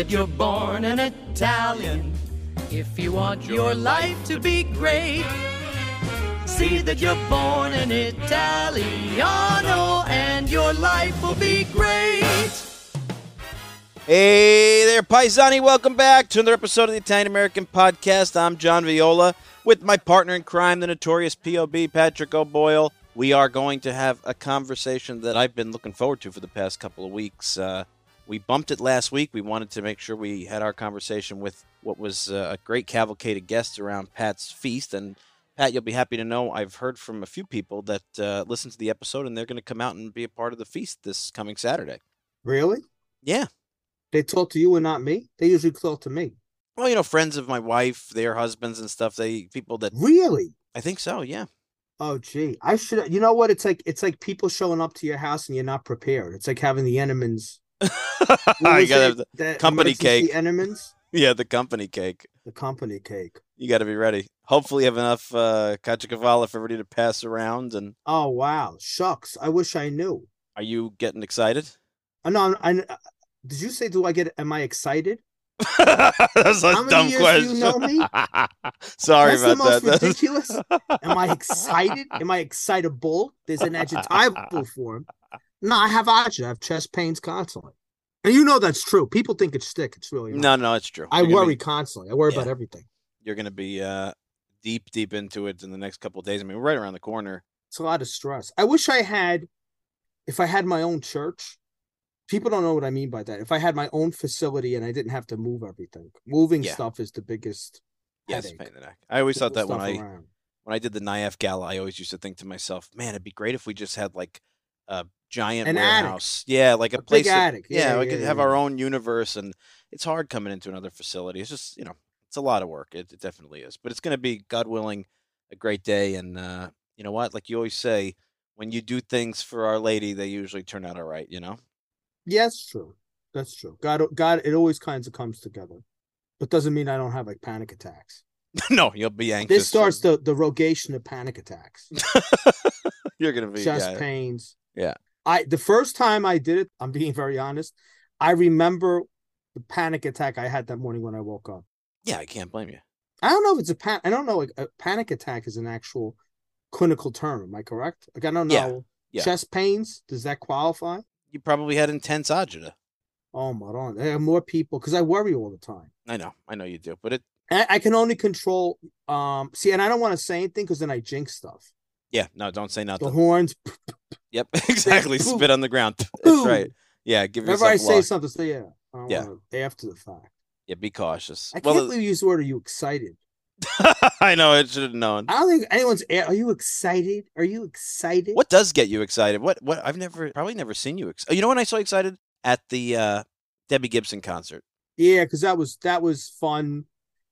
that you're born an Italian. If you want your life to be great, see that you're born an Italiano and your life will be great. Hey there, Paisani. Welcome back to another episode of the Italian American Podcast. I'm John Viola with my partner in crime, the notorious POB, Patrick O'Boyle. We are going to have a conversation that I've been looking forward to for the past couple of weeks. Uh, we bumped it last week. We wanted to make sure we had our conversation with what was uh, a great cavalcade of guests around Pat's feast. And Pat, you'll be happy to know I've heard from a few people that uh, listened to the episode and they're going to come out and be a part of the feast this coming Saturday. Really? Yeah. They talk to you and not me? They usually talk to me. Well, you know, friends of my wife, their husbands and stuff. They people that Really? I think so. Yeah. Oh gee. I should you know what? It's like it's like people showing up to your house and you're not prepared. It's like having the Entenmann's. Was gotta have the The company cake. Entenmann's? yeah the company cake. The company cake. You got to be ready. Hopefully, you have enough uh, caciocavallo for everybody to pass around. And Oh wow. Shucks. I wish I knew. are you getting excited? Oh, no, I, I did you say do I get am I excited? That's a How many dumb years do question. you know me? Sorry That's the about most that. That's- ridiculous. Am I excited? Am I excitable? There's an adjectival form. No, I have agita. I have chest pains constantly. And you know that's true. People think it's stick. It's really not. no, no, it's true. I You're worry be- constantly. I worry about everything. you're going to be uh, deep, deep into it in the next couple of days. I mean, we're right around the corner. It's a lot of stress. I wish I had, if I had my own church. People don't know what I mean by that. If I had my own facility and I didn't have to move everything, moving Yeah. stuff is the biggest Yes, headache. pain in the neck. I always thought that when I around. when I did the NIAF gala, I always used to think to myself, man, it'd be great if we just had like a giant An attic. warehouse. Yeah, like a, A big place. that- attic. yeah, Yeah, we yeah, could yeah, have our own universe, and it's hard coming into another facility. It's just you know, it's a lot of work. It, it definitely is, but it's going to be, God willing, a great day. And uh, you know what? Like you always say, when you do things for Our Lady, they usually turn out all right. You know. Yeah, that's true. That's true. God, God, it always kinds of comes together, but doesn't mean I don't have like panic attacks. no, you'll be anxious. This starts the the rogation of panic attacks, You're going to be chest yeah. pains. Yeah. I the first time I did it, I'm being very honest. I remember the panic attack I had that morning when I woke up. Yeah, I can't blame you. I don't know if it's a pan. I don't know. Like a panic attack is an actual clinical term. Am I correct? Like I don't know. Yeah, yeah. Chest pains. Does that qualify? You probably had intense agita. Oh my god! There are more people because I worry all the time. I know, I know you do, but it. I, I can only control. Um. See, and I don't want to say anything because then I jinx stuff. Yeah, no, don't say nothing. The horns. Yep, exactly. Spit on the ground. That's right. Yeah, give Whenever yourself I say something, say yeah. Yeah. after the fact. Yeah, be cautious. I well, can't believe you used the word. Are you excited? I know I should have known. I don't think anyone's. Are you excited? Are you excited? What does get you excited? What? What? I've never, probably never seen you. Ex- oh, you know when I saw you excited at the uh, Debbie Gibson concert. Yeah, because that was that was fun.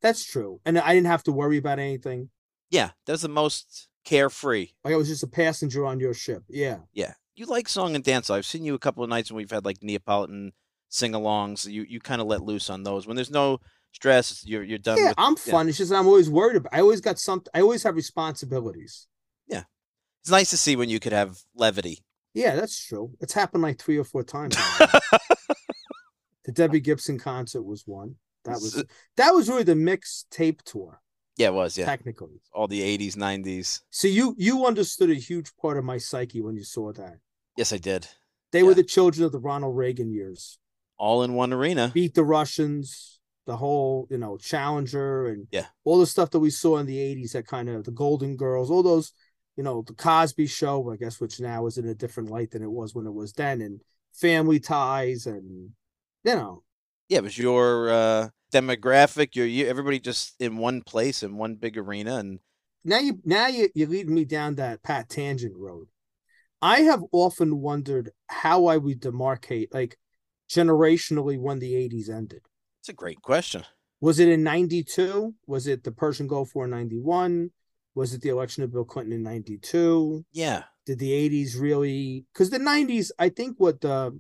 That's true, and I didn't have to worry about anything. Yeah, that was the most carefree. Like I was just a passenger on your ship. Yeah. Yeah, you like song and dance. I've seen you a couple of nights when we've had like Neapolitan sing-alongs. You you kind of let loose on those when there's no stress. You're you're done Yeah, with. I'm fun. It's just I'm always worried about. I always got something. I always have responsibilities. Yeah, it's nice to see when you could have levity. Yeah, that's true. It's happened like three or four times. the Debbie Gibson concert was one. That was uh that was really the mixed tape tour, yeah, it was. Yeah, technically. all the '80s, '90s. So you you understood a huge part of my psyche when you saw that. Yes, I did. They were the children of the Ronald Reagan years. All in one arena. Beat the Russians, the whole, you know, Challenger and Yeah. all the stuff that we saw in the 80s that kind of the Golden Girls, all those, you know, the Cosby show, I guess, which now is in a different light than it was when it was then, and family ties and you know, Yeah, it was your uh, demographic. Your you, everybody just in one place in one big arena, and now you now you you're leading me down that Pat Tangent road. I have often wondered how I would demarcate like generationally when the 80s ended. it's a great question. Was it in 92? Was it the Persian Gulf War in 91? Was it the election of Bill Clinton in 92? Yeah, Did the 80s really cuz the 90s I think what the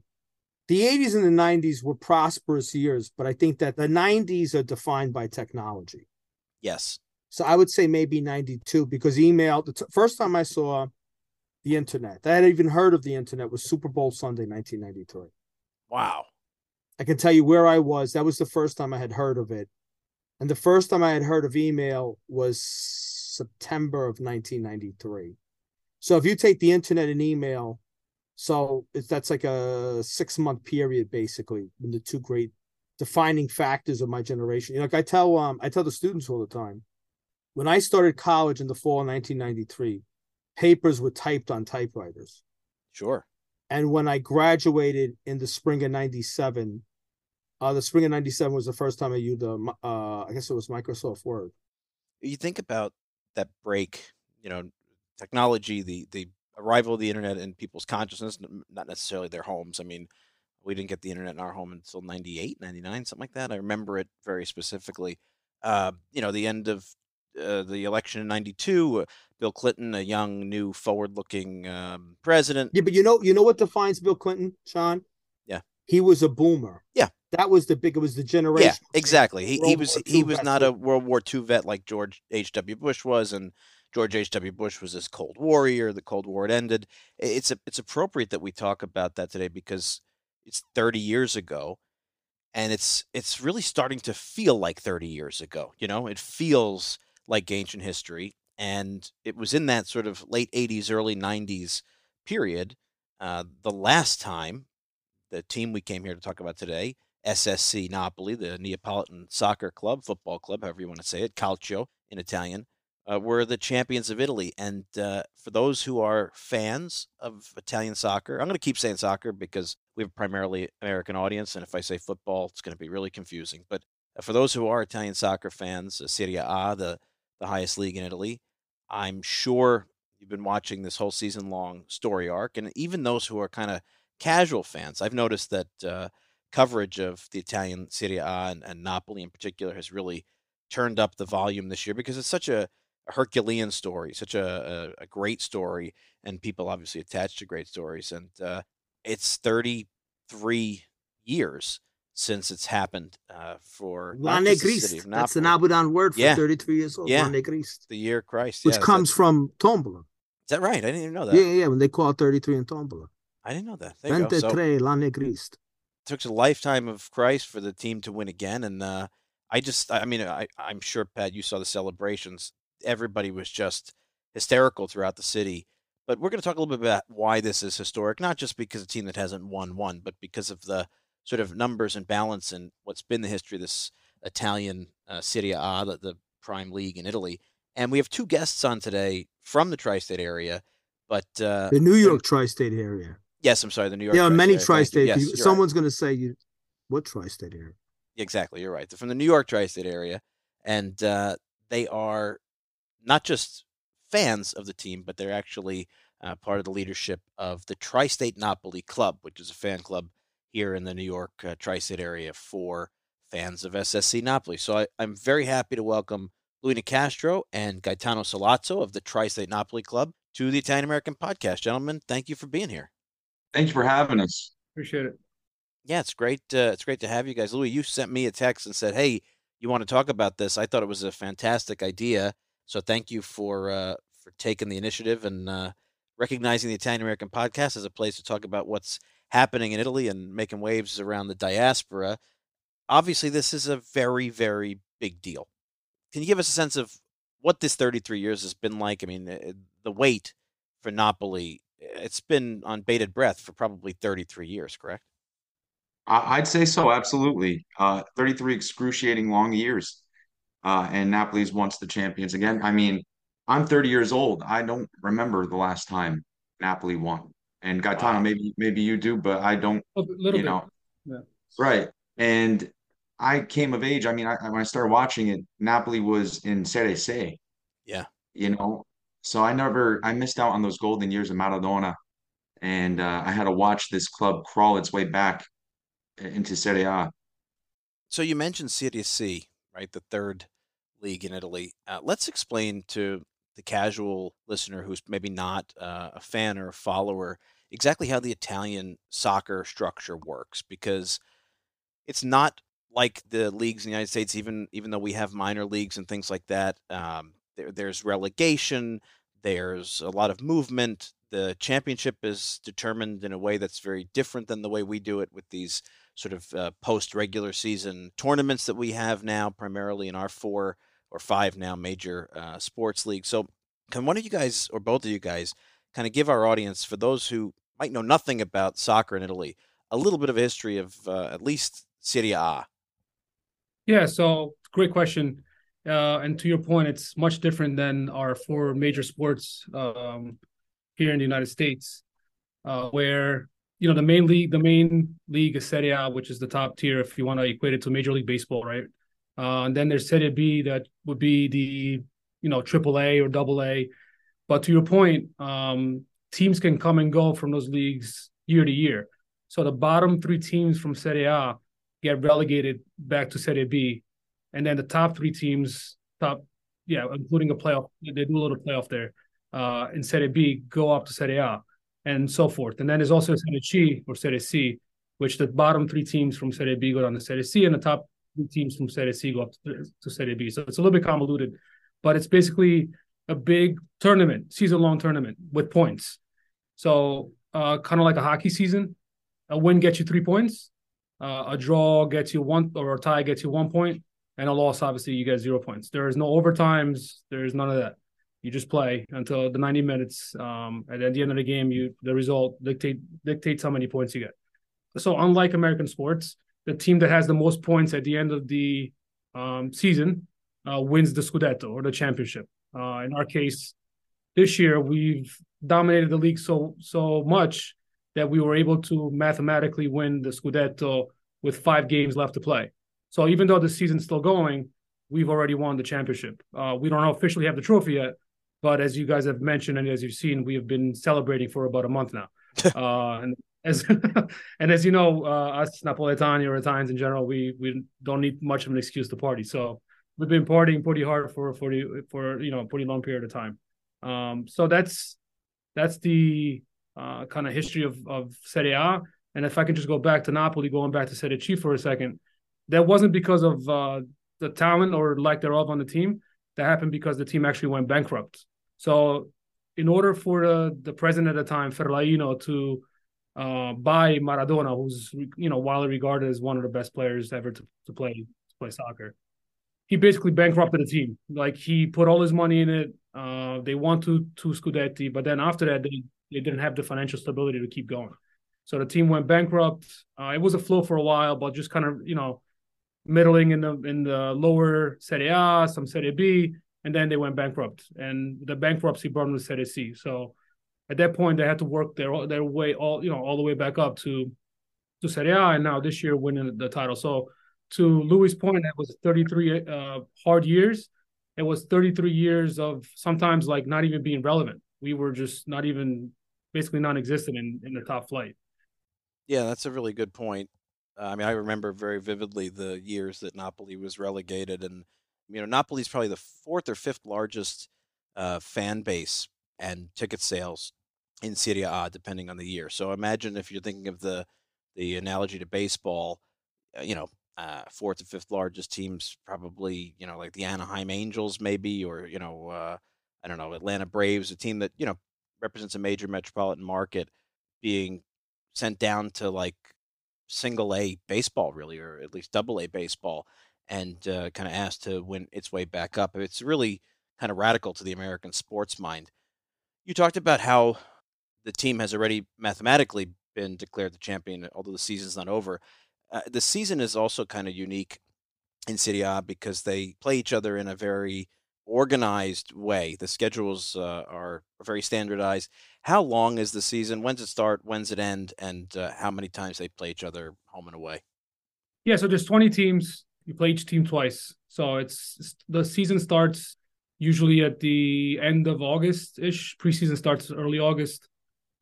the 80s and the 90s were prosperous years, but I think that the 90s are defined by technology. yes, So I would say maybe 92 because email, the t- first time I saw the internet, I had even heard of the internet was Super Bowl Sunday 1993. wow. I can tell you where I was. That was the first time I had heard of it. And the first time I had heard of email was September of 1993. So if you take the internet and email, so it's that's like a six month period basically when the two great defining factors of my generation. You know, like I tell um I tell the students all the time, when I started college in the fall of 1993, papers were typed on typewriters. Sure. And when I graduated in the spring of 97, uh, the spring of 97 was the first time I used, uh, uh, I guess it was Microsoft Word. You think about that break, you know, technology, the, the arrival of the internet in people's consciousness, not necessarily their homes. I mean, we didn't get the internet in our home until 98, 99, something like that. I remember it very specifically. Uh, you know, the end of uh, the election in 92 uh, bill clinton a young new forward looking um, president. Yeah but you know you know what defines bill clinton sean? Yeah. He was a boomer. Yeah. That was the big it was the generation yeah exactly. He, he was he was not a world war ii vet like george h.w bush was and george h.w bush was this cold warrior the cold war had ended it's a, it's appropriate that we talk about that today because it's 30 years ago and it's it's really starting to feel like 30 years ago you know it feels like ancient history. And it was in that sort of late 80s, early 90s period. Uh, the last time the team we came here to talk about today, SSC Napoli, the Neapolitan Soccer Club, football club, however you want to say it, Calcio in Italian, uh, were the champions of Italy. And uh, for those who are fans of Italian soccer, I'm going to keep saying soccer because we have a primarily American audience. And if I say football, it's going to be really confusing. But uh, for those who are Italian soccer fans, Serie A, the the highest league in Italy. I'm sure you've been watching this whole season long story arc, and even those who are kind of casual fans, I've noticed that uh, coverage of the Italian Serie A and, and, Napoli in particular has really turned up the volume this year because it's such a, a Herculean story, such a, a, a, great story, and people obviously attached to great stories. And uh, it's 33 years since it's happened uh, for L'Annegrist. That's an Abudan word for yeah. 33 years old. Yeah. The year Christ. Which yeah, comes from Tombola. Is that right? I didn't even know that. Yeah, yeah, when they call 33 in Tombola. I didn't know that. There 23 so, L'Annegrist. Took a lifetime of Christ for the team to win again. And uh, I just, I mean, I, I'm sure, Pat, you saw the celebrations. Everybody was just hysterical throughout the city. But we're going to talk a little bit about why this is historic, not just because a team that hasn't won one, but because of the sort of numbers and balance and what's been the history of this Italian uh, Serie A, the, the prime league in Italy. And we have two guests on today from the tri-state area, but uh, the New York tri-state area. Yes, I'm sorry, the New York. There are many tri-state. Yes, someone's right. going to say you, what tri-state area? Exactly, you're right. They're from the New York tri-state area, and uh, they are not just fans of the team, but they're actually uh, part of the leadership of the Tri-State Napoli Club, which is a fan club here in the New York uh, tri state area for fans of SSC Napoli. So I, am very happy to welcome Louis Nicastro and Gaetano Solazzo of the Tri State Napoli Club to the Italian American Podcast. Gentlemen, thank you for being here. Thank you for having us. Appreciate it. Yeah, it's great. Uh, it's great to have you guys. Louis, you sent me a text and said, "Hey, you want to talk about this?" I thought it was a fantastic idea. So thank you for uh, for taking the initiative and uh, recognizing the Italian American Podcast as a place to talk about what's happening in Italy and making waves around the diaspora. Obviously, this is a very, very big deal. Can you give us a sense of what this 33 years has been like? I mean, eh, the wait for Napoli, it's been on bated breath for probably 33 years, correct? I'd say so, absolutely. Uh, 33 excruciating long years. Uh, and Napoli's once the champions again. I mean, I'm 30 years old. I don't remember the last time Napoli won. And Gaetano, wow. maybe maybe you do, but I don't. A little you bit. know, yeah. right? And I came of age. I mean, I, when I started watching it, Napoli was in Serie C. Yeah. You know, so I never I missed out on those golden years of Maradona, and uh, I had to watch this club crawl its way back into Serie A. So you mentioned Serie C, right? The third league in Italy. Uh, let's explain to the casual listener who's maybe not uh, a fan or a follower exactly how the Italian soccer structure works because it's not like the leagues in the United States. Even even though we have minor leagues and things like that, um, there, there's relegation. There's a lot of movement. The championship is determined in a way that's very different than the way we do it with these sort of uh, post regular season tournaments that we have now, primarily in our four or five now major uh, sports leagues. So, can one of you guys or both of you guys kind of give our audience, for those who might know nothing about soccer in Italy, a little bit of a history of uh, at least Serie A? Yeah, so great question. Uh, and to your point, it's much different than our four major sports um, here in the United States, uh, where you know the main league, the main league is Serie A, which is the top tier if you want to equate it to Major League Baseball, right? Uh, and then there's Serie B that would be the you know Triple A or Double A. But to your point, um, teams can come and go from those leagues year to year. So the bottom three teams from Serie A get relegated back to Serie B, and then the top three teams, top yeah, including a playoff, they do a little playoff there uh, in Serie B, go up to Serie A, and so forth. And then there's also Serie C or Serie C, which the bottom three teams from Serie B go down to Serie C, and the top three teams from Serie C go up to, to Serie B. So it's a little bit convoluted, but it's basically a big tournament, season long tournament with points. So uh, kind of like a hockey season, a win gets you three points, uh, a draw gets you one, or a tie gets you one point, and a loss obviously you get zero points. There is no overtimes. There is none of that. You just play until the 90 minutes. Um, and at the end of the game, you the result dictate dictates how many points you get. So unlike American sports, the team that has the most points at the end of the um, season uh, wins the Scudetto or the championship. Uh, in our case, this year we've dominated the league so so much that we were able to mathematically win the Scudetto with five games left to play. So even though the season's still going, we've already won the championship. Uh, we don't officially have the trophy yet, but as you guys have mentioned and as you've seen, we have been celebrating for about a month now. uh, and as and as you know, uh, us Napoletani or Italians in general, we we don't need much of an excuse to party. So we've been partying pretty hard for for for you know a pretty long period of time. Um, so that's that's the uh, kind of history of of Serie A. And if I can just go back to Napoli, going back to Serie C for a second, that wasn't because of uh, the talent or lack thereof on the team. That happened because the team actually went bankrupt. So, in order for the, the president at the time, Ferlaino, to uh, buy Maradona, who's you know widely regarded as one of the best players ever to, to play to play soccer, he basically bankrupted the team. Like he put all his money in it. Uh, they won two two Scudetti, but then after that, they they didn't have the financial stability to keep going. So the team went bankrupt. Uh, it was a flow for a while, but just kind of you know middling in the in the lower Serie A, some Serie B, and then they went bankrupt. And the bankruptcy them to Serie C. So at that point, they had to work their their way all you know all the way back up to to Serie A, and now this year winning the title. So to Louis' point, that was 33 uh, hard years. It was 33 years of sometimes like not even being relevant. We were just not even basically non-existent in, in the top flight. Yeah, that's a really good point. Uh, I mean, I remember very vividly the years that Napoli was relegated, and you know, Napoli's probably the fourth or fifth largest uh, fan base and ticket sales in Serie A, depending on the year. So imagine if you're thinking of the the analogy to baseball, uh, you know, uh, fourth or fifth largest teams, probably you know like the Anaheim Angels, maybe, or you know, uh, I don't know, Atlanta Braves, a team that you know represents a major metropolitan market, being sent down to like single A baseball, really, or at least double A baseball, and uh, kind of asked to win its way back up. It's really kind of radical to the American sports mind. You talked about how the team has already mathematically been declared the champion, although the season's not over. Uh, the season is also kind of unique in Serie A because they play each other in a very organized way. The schedules uh, are very standardized. How long is the season? When's it start? When's it end? And uh, how many times they play each other home and away? Yeah, so there's 20 teams. You play each team twice. So it's the season starts usually at the end of August ish. Preseason starts early August,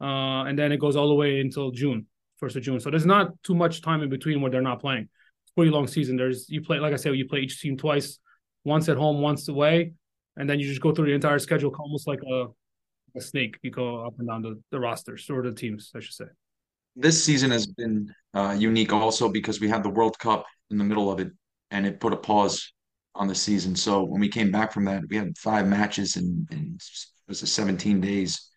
uh, and then it goes all the way until June first of June. So there's not too much time in between where they're not playing. It's pretty long season. There's you play like I said, you play each team twice, once at home, once away, and then you just go through the entire schedule almost like a a snake. You go up and down the, the rosters or the teams, I should say. This season has been uh, unique also because we had the World Cup in the middle of it, and it put a pause on the season. So when we came back from that, we had five matches in, in it was 17 days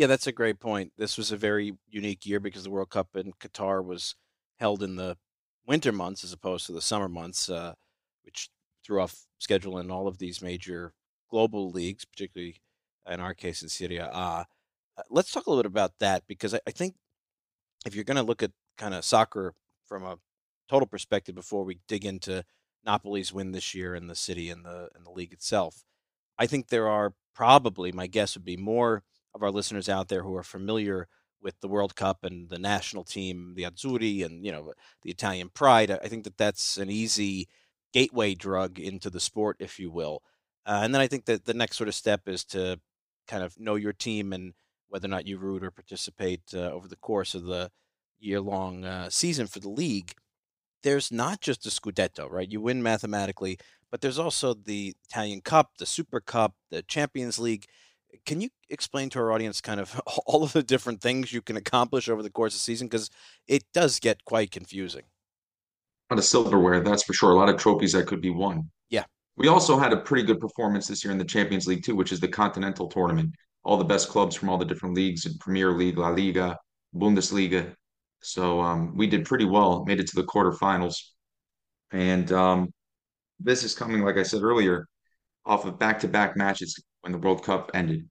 yeah, that's a great point. This was a very unique year because the World Cup in Qatar was held in the winter months as opposed to the summer months, uh, which threw off schedule in all of these major global leagues, particularly in our case in Serie A. Uh, let's talk a little bit about that because I, I think if you're going to look at kind of soccer from a total perspective before we dig into Napoli's win this year in the city and the and the league itself, I think there are probably my guess would be more of our listeners out there who are familiar with the World Cup and the national team, the Azzurri, and you know the Italian pride. I think that that's an easy gateway drug into the sport, if you will. Uh, and then I think that the next sort of step is to kind of know your team and whether or not you root or participate uh, over the course of the year long uh, season for the league. There's not just the Scudetto, right? You win mathematically, but there's also the Italian Cup, the Super Cup, the Champions League. Can you explain to our audience kind of all of the different things you can accomplish over the course of the season? Because it does get quite confusing. A lot of silverware, that's for sure. A lot of trophies that could be won. Yeah. We also had a pretty good performance this year in the Champions League too, which is the continental tournament. All the best clubs from all the different leagues in Premier League, La Liga, Bundesliga. So um, we did pretty well, made it to the quarterfinals. And um, this is coming, like I said earlier, off of back-to-back matches when the World Cup ended.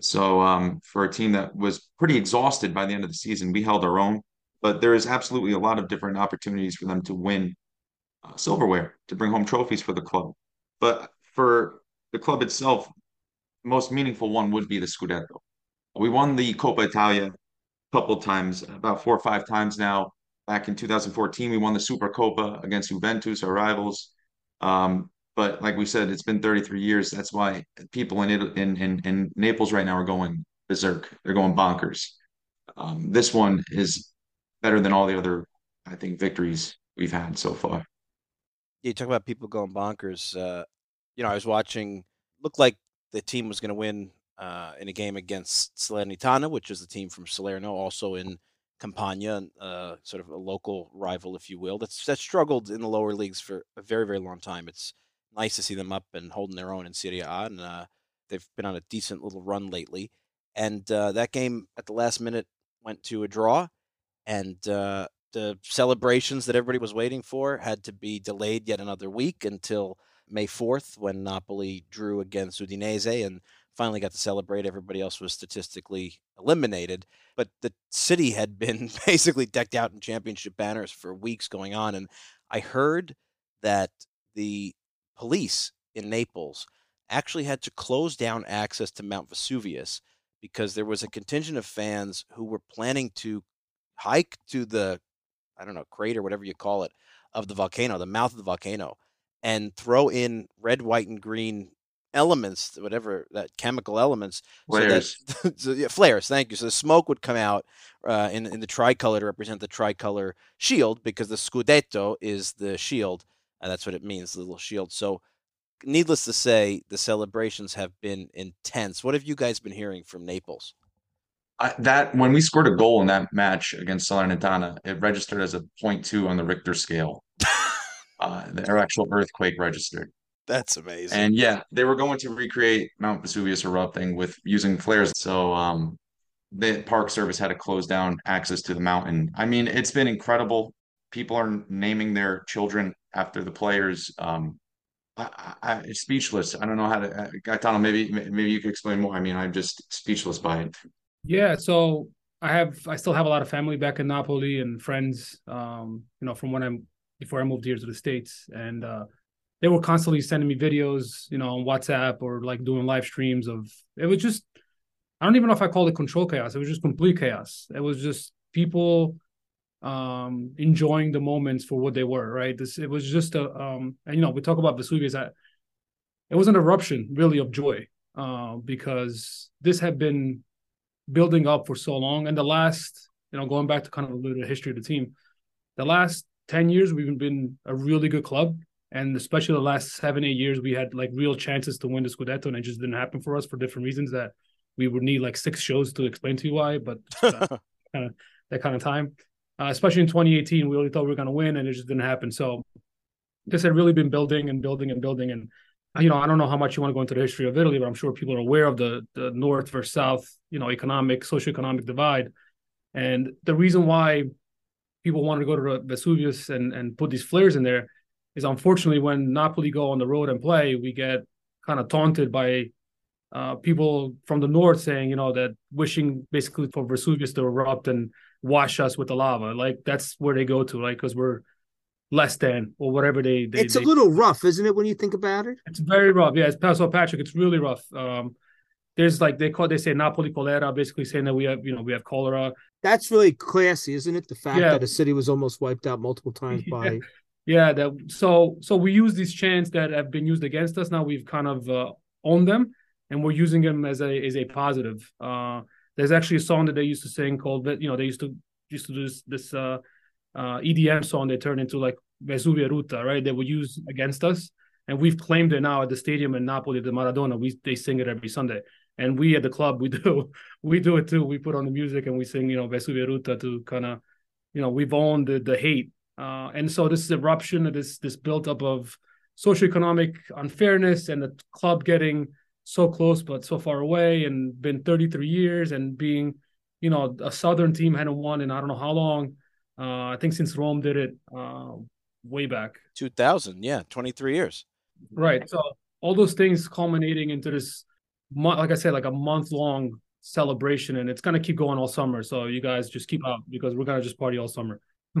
So um, for a team that was pretty exhausted by the end of the season, we held our own. But there is absolutely a lot of different opportunities for them to win uh, silverware to bring home trophies for the club. But for the club itself, most meaningful one would be the Scudetto. We won the Coppa Italia a couple times, about four or five times now. Back in 2014, we won the Super Coppa against Juventus, our rivals. Um, but like we said, it's been 33 years. That's why people in in in, in Naples right now are going berserk. They're going bonkers. Um, this one is better than all the other, I think, victories we've had so far. You talk about people going bonkers. Uh, you know, I was watching. Looked like the team was going to win uh, in a game against Salernitana, which is the team from Salerno, also in Campania, uh, sort of a local rival, if you will. That's that struggled in the lower leagues for a very, very long time. It's nice to see them up and holding their own in Serie A, and uh, they've been on a decent little run lately. And uh, that game at the last minute went to a draw, and uh, the celebrations that everybody was waiting for had to be delayed yet another week until May 4th when Napoli drew against Udinese and finally got to celebrate. Everybody else was statistically eliminated. But the city had been basically decked out in championship banners for weeks going on. And I heard that the police in Naples actually had to close down access to Mount Vesuvius because there was a contingent of fans who were planning to hike to the I don't know, crater, whatever you call it, of the volcano, the mouth of the volcano, and throw in red, white, and green elements, whatever that chemical elements, flares. So that, so, yeah, flares. Thank you. So the smoke would come out uh, in in the tricolor to represent the tricolor shield because the scudetto is the shield, and that's what it means, the little shield. So, needless to say, the celebrations have been intense. What have you guys been hearing from Naples? I, that when we scored a goal in that match against Salernitana, it registered as a 0.2 on the Richter scale. uh, the actual earthquake registered. That's amazing. And yeah, they were going to recreate Mount Vesuvius erupting with using flares. So um, the Park Service had to close down access to the mountain. I mean, it's been incredible. People are naming their children after the players. Um, I, I, speechless. I don't know how to. Uh, Gaetano, maybe maybe you could explain more. I mean, I'm just speechless by it. Yeah, so I have I still have a lot of family back in Napoli and friends, um, you know, from when I'm before I moved here to the States. And uh they were constantly sending me videos, you know, on WhatsApp or like doing live streams of it was just I don't even know if I called it control chaos. It was just complete chaos. It was just people um enjoying the moments for what they were, right? This it was just a um and you know, we talk about Vesuvius that it was an eruption really of joy. Uh, because this had been building up for so long. And the last, you know, going back to kind of a little history of the team, the last 10 years, we've been a really good club. And especially the last seven, eight years, we had like real chances to win the Scudetto, and it just didn't happen for us for different reasons that we would need like six shows to explain to you why, but kind of that kind of time. Uh, especially in 2018, we really thought we were going to win, and it just didn't happen. So this had really been building and building and building. And you know, I don't know how much you want to go into the history of Italy, but I'm sure people are aware of the the north versus south, you know, economic, socioeconomic divide. And the reason why people wanted to go to Vesuvius and and put these flares in there is unfortunately when Napoli go on the road and play, we get kind of taunted by uh, people from the north saying, you know, that wishing basically for Vesuvius to erupt and wash us with the lava. Like that's where they go to, like because we're less than or whatever they. they it's they, a little rough, isn't it, when you think about it? It's very rough. Yeah, it's Paso Patrick. It's really rough. Um, there's like they call they say Napoli cholera, basically saying that we have you know we have cholera. That's really classy, isn't it? The fact Yeah. that a city was almost wiped out multiple times by Yeah, that so so we use these chants that have been used against us. Now we've kind of uh, owned them, and we're using them as a as a positive. Uh, there's actually a song that they used to sing called that you know they used to used to do this this uh, uh, EDM song. They turned into like Vesuvio erutta, right? They would use against us, and we've claimed it now at the stadium in Napoli, the Maradona. We they sing it every Sunday, and we at the club we do we do it too. We put on the music and we sing you know Vesuvio erutta to kind of you know we've owned the the hate uh, and so this eruption, this this buildup of socioeconomic unfairness, and the club getting so close but so far away, and been 33 years, and being, you know, a southern team hadn't won in I don't know how long. Uh, I think since Rome did it uh, way back. 2000, yeah, 23 years. Right. So all those things culminating into this, like I said, like a month long celebration, and it's gonna keep going all summer. So you guys just keep out because we're gonna just party all summer.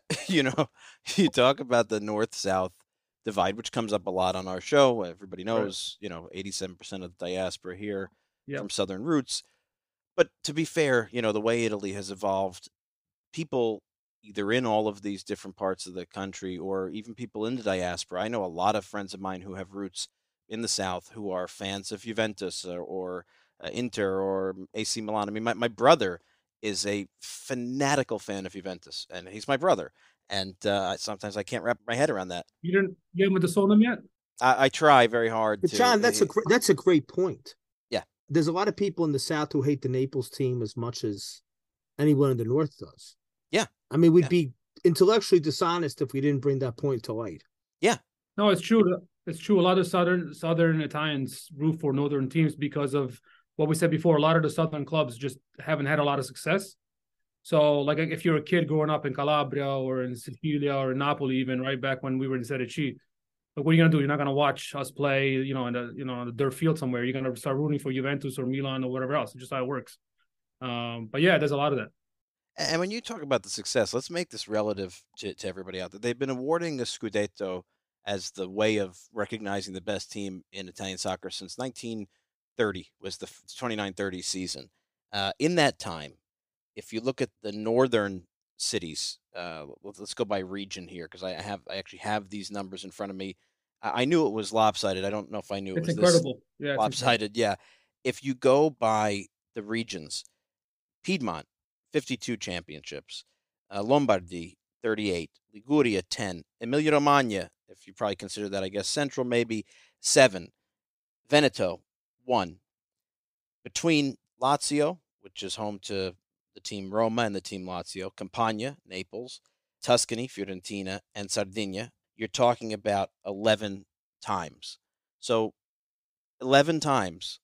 you know, you talk about the north south divide, which comes up a lot on our show. Everybody knows, you know, 87% of the diaspora here Yep. from southern roots. But to be fair, you know, the way Italy has evolved, people either in all of these different parts of the country or even people in the diaspora. I know a lot of friends of mine who have roots in the south who are fans of Juventus or, or uh, Inter or AC Milan. I mean, my, my brother is a fanatical fan of Juventus, and he's my brother. And uh, sometimes I can't wrap my head around that. You didn't get him with the Sonam yet? I, I try very hard But to. John, that's a gr- that's a great point. Yeah. There's a lot of people in the South who hate the Naples team as much as anyone in the North does. Yeah. I mean, we'd Yeah. be intellectually dishonest if we didn't bring that point to light. Yeah, no, it's true. It's true. A lot of southern southern Italians root for northern teams because of what we said before. A lot of the southern clubs just haven't had a lot of success. So, like, if you're a kid growing up in Calabria or in Sicilia or in Napoli, even right back when we were in Serie C, like, what are you gonna do? You're not gonna watch us play, you know, in the you know on the dirt field somewhere. You're gonna start rooting for Juventus or Milan or whatever else. It's just how it works. Um, but yeah, there's a lot of that. And when you talk about the success, let's make this relative to, to everybody out there. They've been awarding the Scudetto as the way of recognizing the best team in Italian soccer since 1930 was the 29-30 season. Uh, in that time, if you look at the northern cities, uh, let's, go by region here because I have I actually have these numbers in front of me. I, I knew it was lopsided. I don't know if I knew it It's was this incredible. Yeah, it's incredible. lopsided. Yeah. If you go by the regions, Piedmont, 52 championships, uh, Lombardy, 38, Liguria, 10, Emilia Romagna, if you probably consider that, I guess, Central, maybe, 7, Veneto, 1. Between Lazio, which is home to the team Roma and the team Lazio, Campania, Naples, Tuscany, Fiorentina, and Sardinia, you're talking about 11 times. So 11 times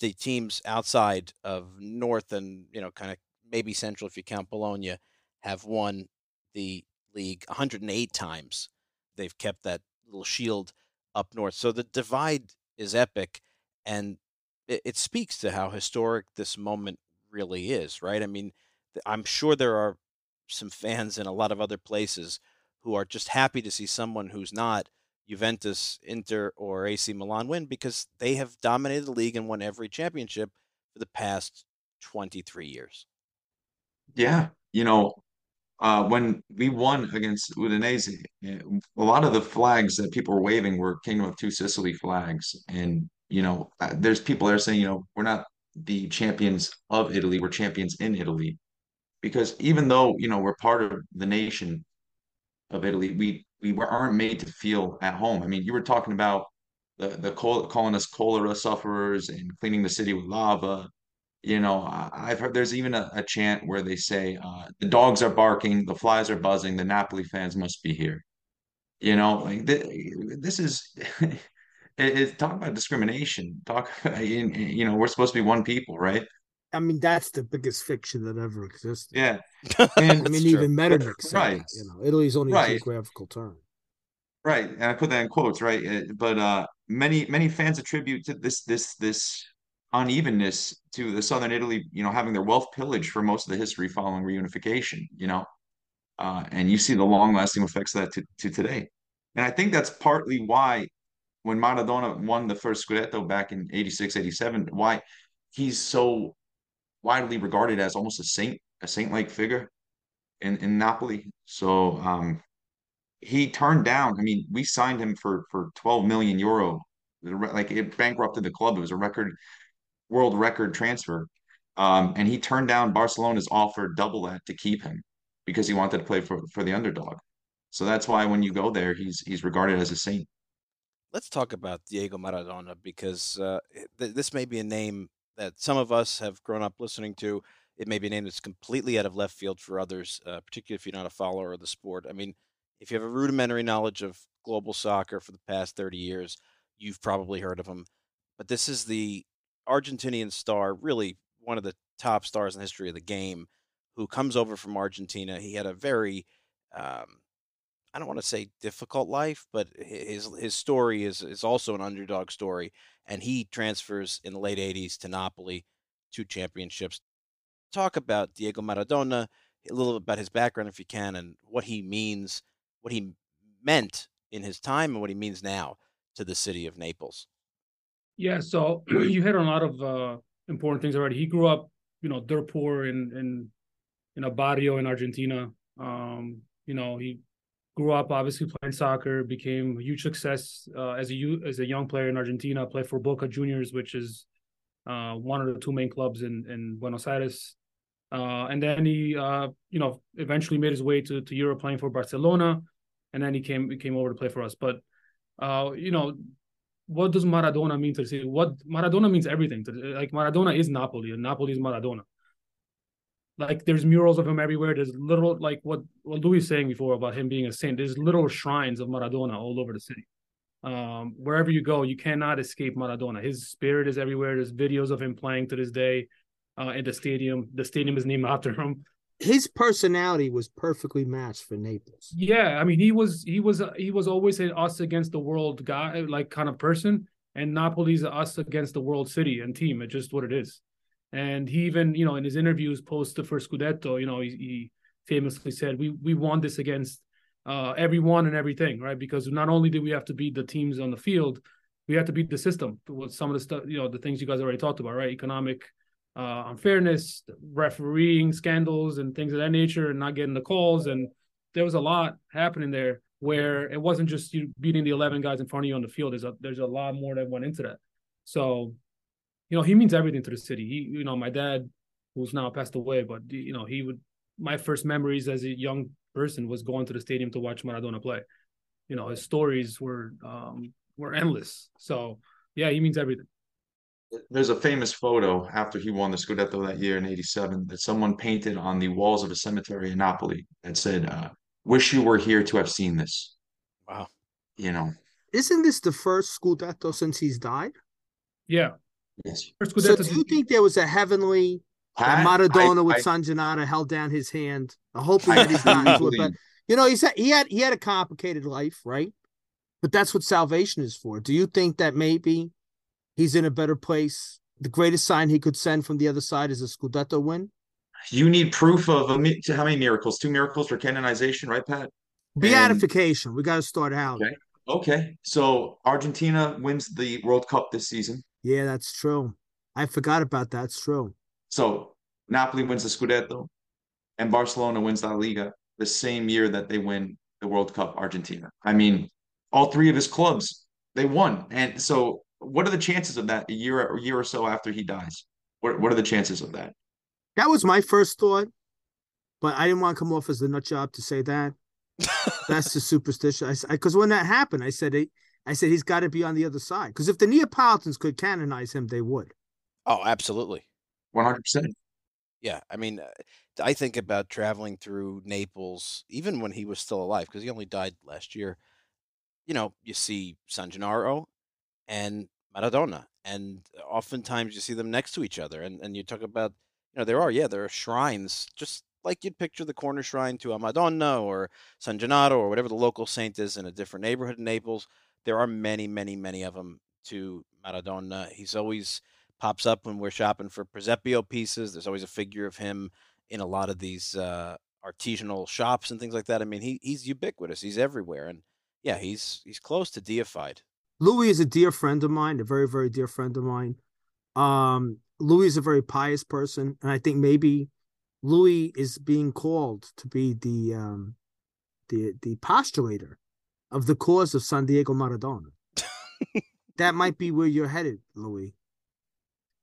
the teams outside of North and, you know, kind of maybe Central if you count Bologna have won the league 108 times. They've kept that little shield up north. So the divide is epic and it, it speaks to how historic this moment really is, right? I mean, I'm sure there are some fans in a lot of other places who are just happy to see someone who's not Juventus, Inter, or AC Milan win because they have dominated the league and won every championship for the past 23 years. Yeah, you know, uh, when we won against Udinese, eh, a lot of the flags that people were waving were Kingdom of Two Sicily flags, and you know, uh, there's people that are saying, you know, we're not the champions of Italy we're champions in Italy. Because even though, you know, we're part of the nation of Italy, we we aren't made to feel at home. I mean, you were talking about the the calling us cholera sufferers and cleaning the city with lava. You know, I've heard there's even a, a chant where they say uh, the dogs are barking, the flies are buzzing, the Napoli fans must be here. You know, like th- this is it, it, talk about discrimination. Talk, you know, we're supposed to be one people, right? I mean, that's the biggest fiction that ever existed. Yeah, and I mean, even Metternich said right. That, you know, Italy's only right. a geographical term. Right, and I put that in quotes, right? But uh, many many fans attribute to this this this unevenness to the southern Italy, you know, having their wealth pillaged for most of the history following reunification. You know, uh, and you see the long lasting effects of that to, to today. And I think that's partly why when Maradona won the first Scudetto back in 86, 87, why he's so widely regarded as almost a saint, a saint-like figure in, in Napoli. So um, he turned down. I mean, we signed him for for 12 million euro. Like it bankrupted the club. It was a record, world record transfer. Um, and he turned down Barcelona's offer double that to keep him because he wanted to play for, for the underdog. So that's why when you go there, he's he's regarded as a saint. Let's talk about Diego Maradona because uh, th- this may be a name that some of us have grown up listening to. It may be a name that's completely out of left field for others, uh, particularly if you're not a follower of the sport. I mean, if you have a rudimentary knowledge of global soccer for the past 30 years, you've probably heard of him. But this is the Argentinian star, really one of the top stars in the history of the game, who comes over from Argentina. He had a very, um, I don't want to say difficult life, but his his story is is also an underdog story, and he transfers in the late '80s to Napoli, two championships. Talk about Diego Maradona, a little about his background, if you can, and what he means what he meant in his time and what he means now to the city of Naples. Yeah, so you hit on a lot of uh, important things already. He grew up, you know, dirt poor in in in a barrio in Argentina. Um, you know, he grew up obviously playing soccer, became a huge success uh, as a as a young player in Argentina. Played for Boca Juniors, which is uh, one of the two main clubs in in Buenos Aires. Uh, and then he, uh, you know, eventually made his way to to Europe, playing for Barcelona and then he came he came over to play for us. But uh, you know, what does Maradona mean to the city? What Maradona means everything. To, like Maradona is Napoli, and Napoli is Maradona. Like there's murals of him everywhere. There's little like what what Louis was saying before about him being a saint. There's little shrines of Maradona all over the city. Um, wherever you go, you cannot escape Maradona. His spirit is everywhere. There's videos of him playing to this day uh, in the stadium. The stadium is named after him his personality was perfectly matched for Naples. Yeah, I mean, he was he was he was always an us against the world guy, like kind of person, and Napoli's an us against the world city and team. It's just what it is. And he even, you know, in his interviews post the first Scudetto, you know, he, he famously said, "We we won this against uh, everyone and everything, right? Because not only did we have to beat the teams on the field, we had to beat the system with some of the stuff, you know, the things you guys already talked about, right? Economic uh, unfairness, refereeing scandals, and things of that nature, and not getting the calls. And there was a lot happening there where it wasn't just you beating the 11 guys in front of you on the field. There's a there's a lot more that went into that. So, you know, he means everything to the city. He, you know, my dad, who's now passed away, but you know, he would. My first memories as a young person was going to the stadium to watch Maradona play. You know, his stories were um, were endless. So, yeah, he means everything there's a famous photo after he won the Scudetto that year in 87 that someone painted on the walls of a cemetery in Napoli that said, uh, wish you were here to have seen this. Wow. You know. Isn't this the first Scudetto since he's died? Yeah. Yes. So do you think there was a heavenly Maradona I, with I, San Gennaro held down his hand, hoping that he's not into it? But you know, he said he had he had a complicated life, right? But that's what salvation is for. Do you think that maybe he's in a better place. The greatest sign he could send from the other side is a Scudetto win. You need proof of a, how many miracles? Two miracles for canonization, right, Pat? Beatification. And, we got to start out. Okay. Okay. So Argentina wins the World Cup this season. Yeah, that's true. I forgot about that. It's true. So Napoli wins the Scudetto, and Barcelona wins La Liga the same year that they win the World Cup. Argentina. I mean, all three of his clubs they won, and so what are the chances of that a year a year or so after he dies? What what are the chances of that? That was my first thought, but I didn't want to come off as the nut job to say that. That's the superstition. I because when that happened, I said I said he's got to be on the other side. Because if the Neapolitans could canonize him, they would. Oh, absolutely. One hundred percent. Yeah, I mean, uh, I think about traveling through Naples, even when he was still alive, because he only died last year. You know, you see San Gennaro and Maradona, and oftentimes you see them next to each other, and and you talk about, you know, there are yeah, there are shrines just like you'd picture the corner shrine to a Madonna or San Gennaro or whatever the local saint is in a different neighborhood in Naples. There are many, many, many of them to Maradona. He's always pops up when we're shopping for Presepio pieces. There's always a figure of him in a lot of these uh, artisanal shops and things like that. I mean, he he's ubiquitous. He's everywhere, and yeah, he's he's close to deified. Louis is a dear friend of mine, a very very dear friend of mine. Um, Louis is a very pious person, and I think maybe Louis is being called to be the um, the the postulator of the cause of San Diego Maradona. that might be where you're headed, Louis.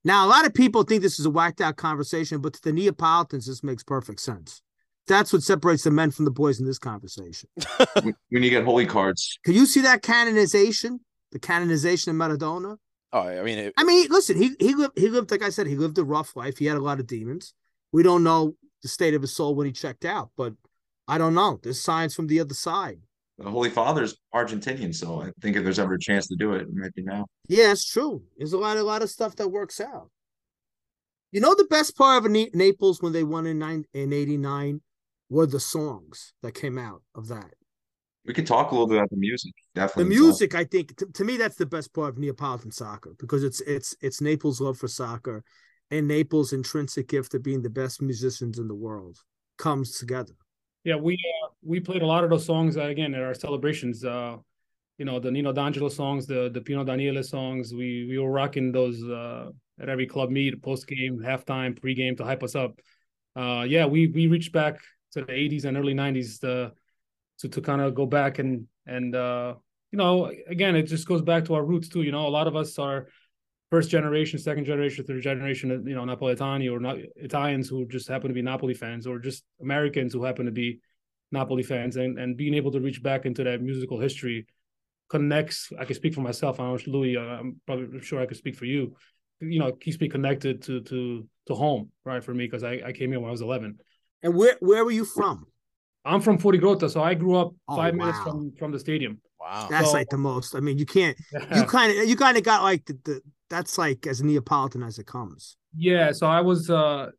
Now, a lot of people think this is a whacked out conversation, but to the Neapolitans, this makes perfect sense. That's what separates the men from the boys in this conversation. when you get holy cards, can you see that canonization? The canonization of Maradona. Oh, I mean, it, I mean, listen, he he lived he lived like I said, he lived a rough life. He had a lot of demons. We don't know the state of his soul when he checked out, but I don't know. There's signs from the other side the Holy Father's Argentinian, so I think if there's ever a chance to do it, it might be now. Yeah, it's true. There's a lot, a lot of stuff that works out. You know, the best part of Naples when they won in nine in '89 were the songs that came out of that. We could talk a little bit about the music. Definitely, the music. I think to, to me that's the best part of Neapolitan soccer because it's it's it's Naples' love for soccer and Naples' intrinsic gift of being the best musicians in the world comes together. Yeah, we uh, we played a lot of those songs uh, again at our celebrations. Uh, you know, the Nino D'Angelo songs, the the Pino Daniele songs. We we were rocking those uh, at every club meet, post game, halftime, pre game to hype us up. Uh, yeah, we we reached back to the '80s and early '90s to to, to kind of go back and and uh, you know, again, it just goes back to our roots too. You know, a lot of us are first generation, second generation, third generation, you know, Napoletani or not Italians who just happen to be Napoli fans, or just Americans who happen to be Napoli fans, and and being able to reach back into that musical history connects. I can speak for myself. I don't know, Louis. Uh, I'm probably sure I could speak for you. You know, keeps me connected to to to home, right? For me, because I, I came here when I was 11. And where where were you from? I'm from Fuorigrota, so I grew up oh, five wow. minutes from from the stadium. Wow, that's so, like the most. I mean, you can't. You kind of you kind of got like the, the that's like as Neapolitan as it comes. Yeah, so I was, uh,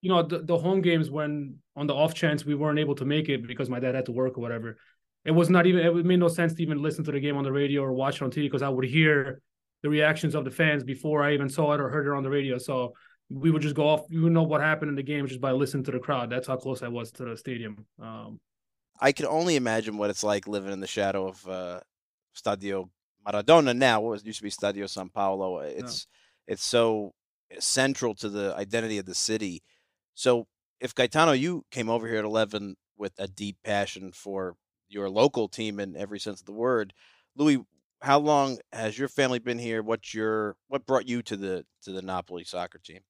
you know, the, the home games when on the off chance we weren't able to make it because my dad had to work or whatever. It was not even. It made no sense to even listen to the game on the radio or watch it on TV because I would hear the reactions of the fans before I even saw it or heard it on the radio. So we would just go off. You would know what happened in the game just by listening to the crowd. That's how close I was to the stadium. Um, I can only imagine what it's like living in the shadow of uh, Stadio Maradona now, what used to be Stadio San Paolo. It's yeah. it's so central to the identity of the city. So if Gaetano, you came over here at eleven with a deep passion for your local team in every sense of the word, Louis, how long has your family been here? What's your what brought you to the to the Napoli soccer team?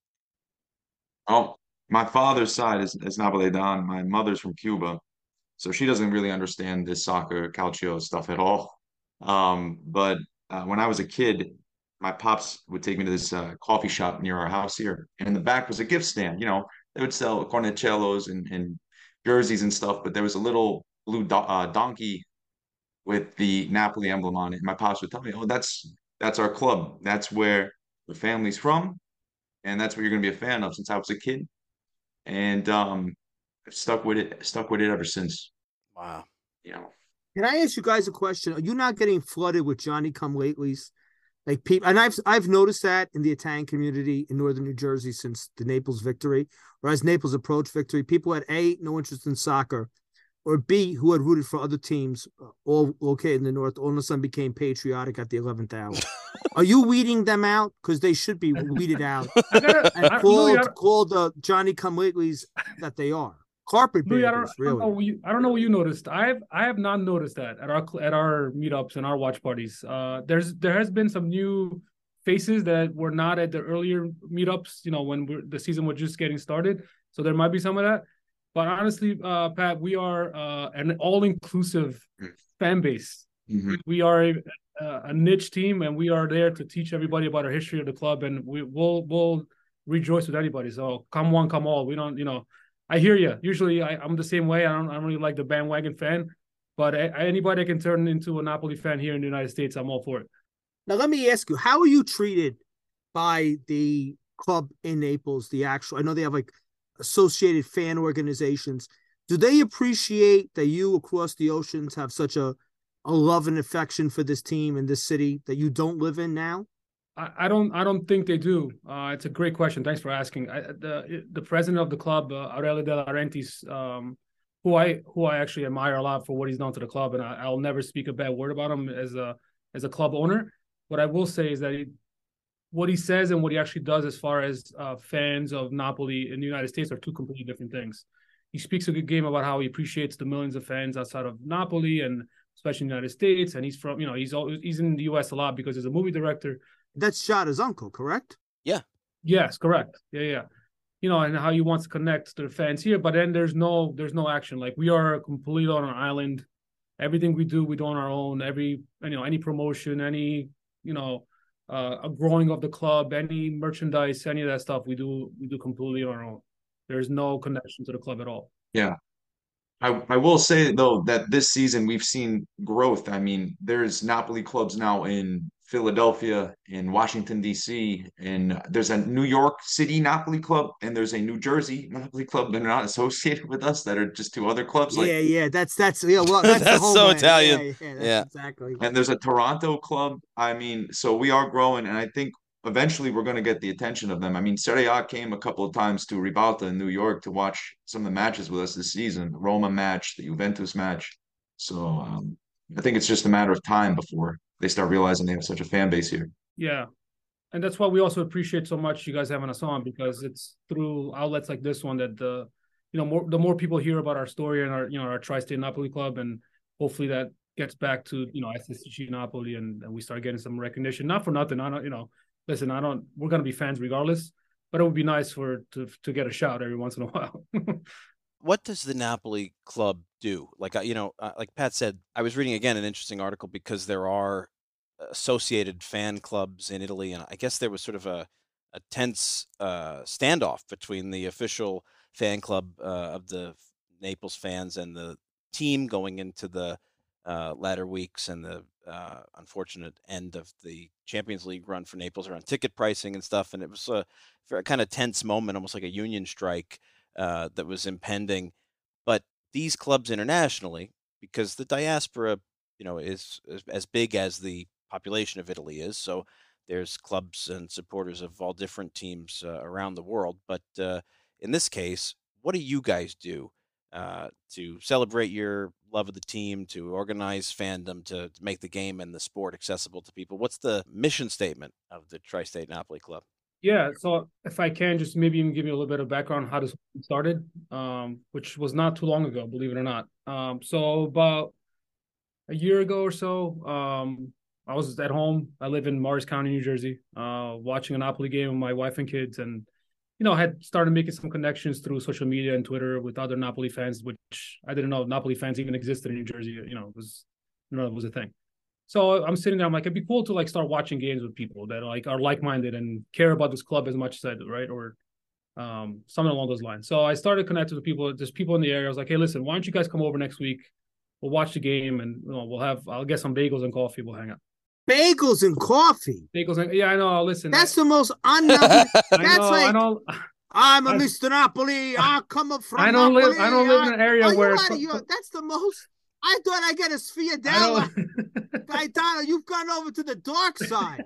Oh, my father's side is, is Napoletan. My mother's from Cuba, so she doesn't really understand this soccer calcio stuff at all. Um, but uh, when I was a kid, my pops would take me to this uh, coffee shop near our house here, and in the back was a gift stand. You know, they would sell cornicellos and, and jerseys and stuff, but there was a little blue do- uh, donkey with the Napoli emblem on it. And my pops would tell me, "Oh, that's that's our club. That's where the family's from, and that's what you're going to be a fan of." Since I was a kid, and um, I've stuck with it. Stuck with it ever since. Wow. You know. Can I ask you guys a question? Are you not getting flooded with Johnny come latelys? Like people, and I've I've noticed that in the Italian community in northern New Jersey since the Naples victory, or as Naples approached victory, people had a no interest in soccer, or B who had rooted for other teams, uh, all located in the north, all of a sudden became patriotic at the eleventh hour. Are you weeding them out because they should be weeded out and called called the Johnny come latelys that they are? Carpet Louis, I don't, really. I don't, you, I don't, know what you noticed. I've I have not noticed that at our at our meetups and our watch parties. Uh, there's there has been some new faces that were not at the earlier meetups. You know, when the season was just getting started, so there might be some of that. But honestly, uh, Pat, we are uh, an all-inclusive mm. fan base. Mm-hmm. We are a, a, niche team, and we are there to teach everybody about our history of the club, and we will will rejoice with anybody. So come one, come all. We don't, you know. I hear you. Usually, I, am the same way. I don't. I don't really like the bandwagon fan, but anybody can turn into a Napoli fan here in the United States, I'm all for it. Now, let me ask you: How are you treated by the club in Naples? The actual. I know they have like associated fan organizations. Do they appreciate that you across the oceans have such a a love and affection for this team and this city that you don't live in now? I, don't. I don't think they do. Uh, it's a great question. Thanks for asking. I, the the president of the club, uh, Aurelio De Laurentiis, um, who I who I actually admire a lot for what he's done to the club, and I, will never speak a bad word about him as a as a club owner. What I will say is that he, what he says and what he actually does, as far as uh, fans of Napoli in the United States, are two completely different things. He speaks a good game about how he appreciates the millions of fans outside of Napoli and especially in the United States. And he's from, you know, he's always, he's in the U.S. a lot because he's a movie director. That's Giada's uncle, correct? Yeah. Yes, correct. Yeah, yeah. You know, and how he wants to connect to the fans here, but then there's no there's no action. Like we are completely on an island. Everything we do, we do on our own. Every you know, any promotion, any you know, uh, a growing of the club, any merchandise, any of that stuff, we do we do completely on our own. There's no connection to the club at all. Yeah, I, I will say though that this season we've seen growth. I mean, there's Napoli clubs now in Philadelphia, in Washington D.C., and there's a New York City Napoli club, and there's a New Jersey Napoli club that are not associated with us that are just two other clubs. Like, yeah, yeah, that's that's yeah, well, that's, that's so Italian. Yeah, yeah, yeah, exactly. And there's a Toronto club. I mean, so we are growing, and I think eventually we're going to get the attention of them. I mean, Serie A came a couple of times to Ribalta in New York to watch some of the matches with us this season, Roma match, the Juventus match. So um, I think it's just a matter of time before they start realizing they have such a fan base here. Yeah. And that's why we also appreciate so much you guys having us on because it's through outlets like this one that the you know more the more people hear about our story and our you know our tri-state Napoli club and hopefully that gets back to you know SSC Napoli and, and we start getting some recognition. Not for nothing, I don't you know listen, I don't. We're gonna be fans regardless, but it would be nice for to to get a shout every once in a while. what does the Napoli club do? Like uh, you know, uh, like Pat said, I was reading again an interesting article because there are associated fan clubs in Italy, and I guess there was sort of a a tense uh, standoff between the official fan club uh, of the Naples fans and the team going into the uh, latter weeks and the uh, unfortunate end of the Champions League run for Naples around ticket pricing and stuff. And it was a very kind of tense moment, almost like a union strike uh, that was impending. But these clubs internationally, because the diaspora, you know, is, as big as the population of Italy is, so there's clubs and supporters of all different teams uh, around the world. But uh, in this case, what do you guys do uh, to celebrate your love of the team, to organize fandom, to, to, make the game and the sport accessible to people. What's the mission statement of the Tri State Napoli Club? Yeah, so if I can just maybe even give you a little bit of background how this started, um, which was not too long ago, believe it or not. Um, so about a year ago or so, um, I was at home. I live in Morris County, New Jersey, uh, watching a Napoli game with my wife and kids, and you know, I had started making some connections through social media and Twitter with other Napoli fans, which I didn't know Napoli fans even existed in New Jersey. You know, it was you know, it was a thing. So I'm sitting there, I'm like, it'd be cool to like start watching games with people that like are like minded and care about this club as much as I do, right? Or um, something along those lines. So I started connecting with people, There's people in the area. I was like, hey, listen, why don't you guys come over next week? We'll watch the game and you know, we'll have I'll get some bagels and coffee. We'll hang out bagels and coffee. Bagels and yeah, I know. I'll listen, that's I, the most unknown. that's know, like I'm a I, Mr. Napoli. I come up from. I don't Napoli. live. I don't live in an area where. that's the most. I thought I get a sfogliatella. Gaetano, you've gone over to the dark side.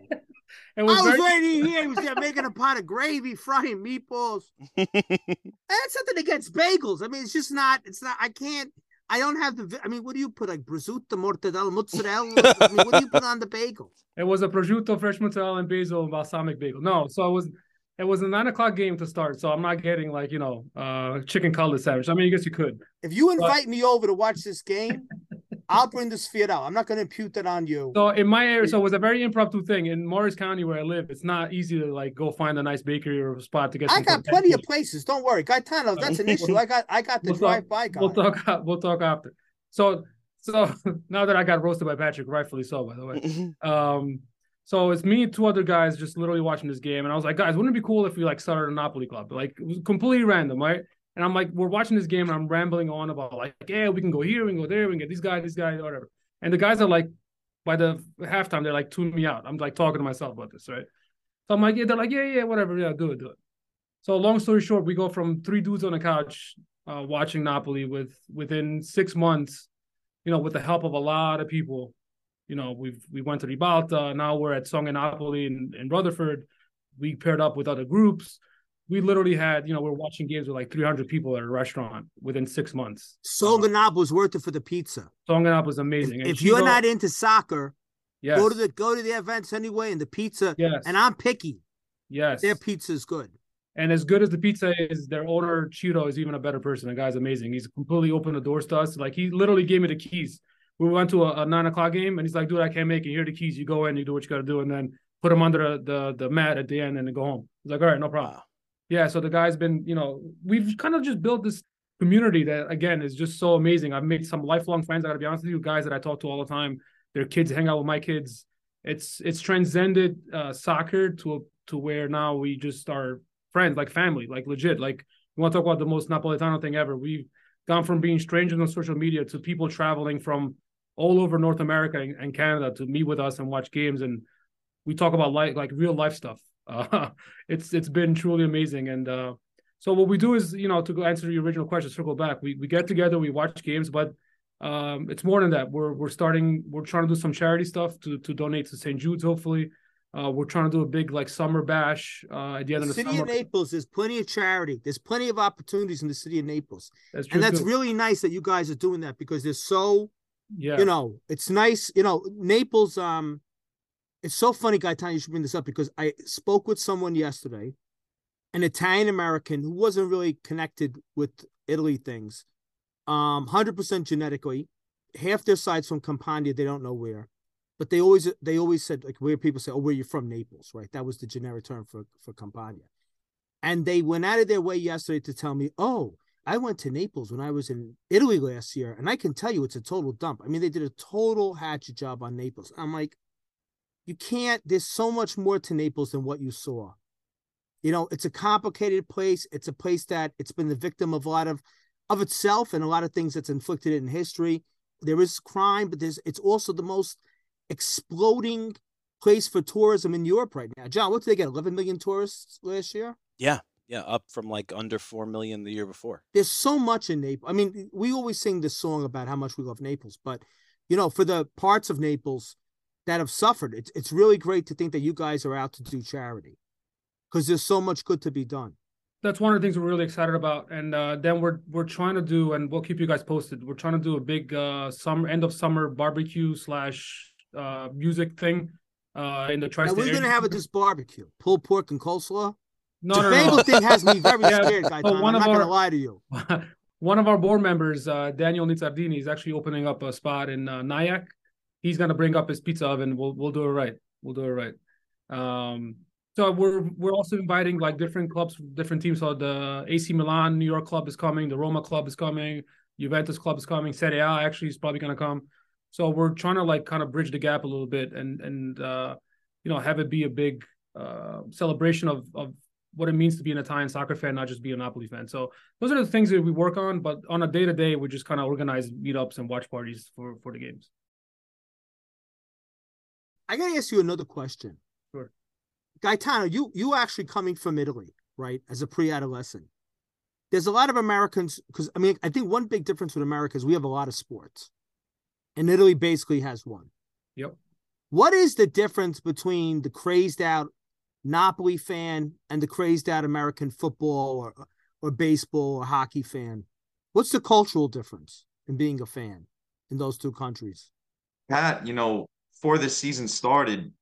I was very... waiting here. He was there making a pot of gravy, frying meatballs. That's something against bagels. I mean, it's just not. It's not. I can't. I don't have the. I mean, what do you put like prosciutto, mortadella, mozzarella? I mean, what do you put on the bagel? It was a prosciutto, fresh mozzarella, and basil and balsamic bagel. No, so it was. It was a nine o'clock game to start, so I'm not getting like you know, uh, chicken cutlet sandwich. I mean, I guess you could. If you invite but... me over to watch this game, I'll bring this Fiat out. I'm not going to impute that on you. So in my area, so it was a very impromptu thing in Morris County where I live. It's not easy to like go find a nice bakery or a spot to get. I got plenty of places. Don't worry, Gaetano. That's an issue. I got I got the We'll drive by guy. We'll talk. We'll talk after. So so now that I got roasted by Patrick, rightfully so, by the way. Um, so it's me and two other guys just literally watching this game, and I was like, guys, wouldn't it be cool if we like started a Napoli club? Like it was completely random, right? And I'm like, we're watching this game, and I'm rambling on about like, yeah, we can go here, we can go there, we can get these guys, these guys, whatever. And the guys are like, by the halftime, they're like tuning me out. I'm like talking to myself about this, right? So I'm like, yeah, they're like, yeah, yeah, whatever, yeah, do it, do it. So long story short, we go from three dudes on the couch uh, watching Napoli with within six months, you know, with the help of a lot of people. You know, we've we went to Ribalta. Now we're at Song and Napoli in, in Rutherford. We paired up with other groups. We literally had, you know, we're watching games with like 300 people at a restaurant within six months. Solganab was worth it for the pizza. Song and Napoli was amazing. And if you're Chico- not into soccer, yes, go to the go to the events anyway, and the pizza. yes, And I'm picky. yes, Their pizza is good. And as good as the pizza is, their owner Chito is even a better person. The guy's amazing. He's completely opened the doors to us. Like he literally gave me the keys. We went to a, a nine o'clock game, and he's like, "Dude, I can't make it. Here are the keys. You go in, you do what you got to do, and then put them under the, the the mat at the end, and then go home." He's like, "All right, no problem." Wow. Yeah. So the guy's been, you know, we've kind of just built this community that again is just so amazing. I've made some lifelong friends. I got to be honest with you, guys that I talk to all the time. Their kids hang out with my kids. It's it's transcended uh, soccer to a, to where now we just are friends, like family, like legit. Like you want to talk about the most Napolitano thing ever. We've gone from being strangers on social media to people traveling from all over North America and, and Canada to meet with us and watch games, and we talk about like like real life stuff. Uh, it's it's been truly amazing, and uh, so what we do is you know to go answer your original question, circle back. We we get together, we watch games, but um, it's more than that. We're we're starting. We're trying to do some charity stuff to to donate to St. Jude's. Hopefully, uh, we're trying to do a big like summer bash uh, at the end The of the city summer. of Naples, there's plenty of charity. There's plenty of opportunities in the city of Naples. That's true And that's too. really nice that you guys are doing that because they're so, yeah. you know, it's nice. You know, Naples, um, it's so funny, Gaetano, you should bring this up because I spoke with someone yesterday, an Italian American who wasn't really connected with Italy things. Um, 100% genetically. Half their side's from Campania, they don't know where. But they always they always said like where people say, Oh, where you from? Naples, right? That was the generic term for for Campania. And they went out of their way yesterday to tell me, Oh, I went to Naples when I was in Italy last year, and I can tell you it's a total dump. I mean, they did a total hatchet job on Naples. I'm like, you can't, there's so much more to Naples than what you saw. You know, it's a complicated place. It's a place that it's been the victim of a lot of of itself and a lot of things that's inflicted in history. There is crime, but there's it's also the most exploding place for tourism in Europe right now. John, what did they get? 11 million tourists last year? Yeah, yeah, up from like under four million the year before. there's so much in Naples. I mean, we always sing this song about how much we love Naples, but you know, for the parts of Naples that have suffered, it's it's really great to think that you guys are out to do charity because there's so much good to be done. that's one of the things we're really excited about and uh, then we're we're trying to do and we'll keep you guys posted we're trying to do a big uh summer end of summer barbecue slash uh music thing uh in the tri-state we're gonna have at this barbecue, pulled pork and coleslaw. No the no bagel no, thing has me very Yeah, scared, so guys. I'm not of gonna lie to you. one of our board members uh daniel nizzardini is actually opening up a spot in uh, nyack. He's going to bring up his pizza oven. We'll we'll do it right. We'll do it right. Um so we're we're also inviting like different clubs different teams. So the ac milan new york club is coming. The roma club is coming. Juventus club is coming. Serie a actually is probably going to come. So we're trying to like kind of bridge the gap a little bit and and uh you know have it be a big uh celebration of of what it means to be an Italian soccer fan, not just be a Napoli fan. So those are the things that we work on. But on a day to day, we just kind of organize meetups and watch parties for for the games. I gotta ask you another question. Sure. Gaetano, you you actually coming from Italy, right? As a pre-adolescent. There's a lot of Americans because I mean I think one big difference with America is we have a lot of sports. And Italy basically has one. Yep. What is the difference between the crazed out Napoli fan and the crazed out American football or or baseball or hockey fan? What's the cultural difference in being a fan in those two countries? Pat, you know, before this season started,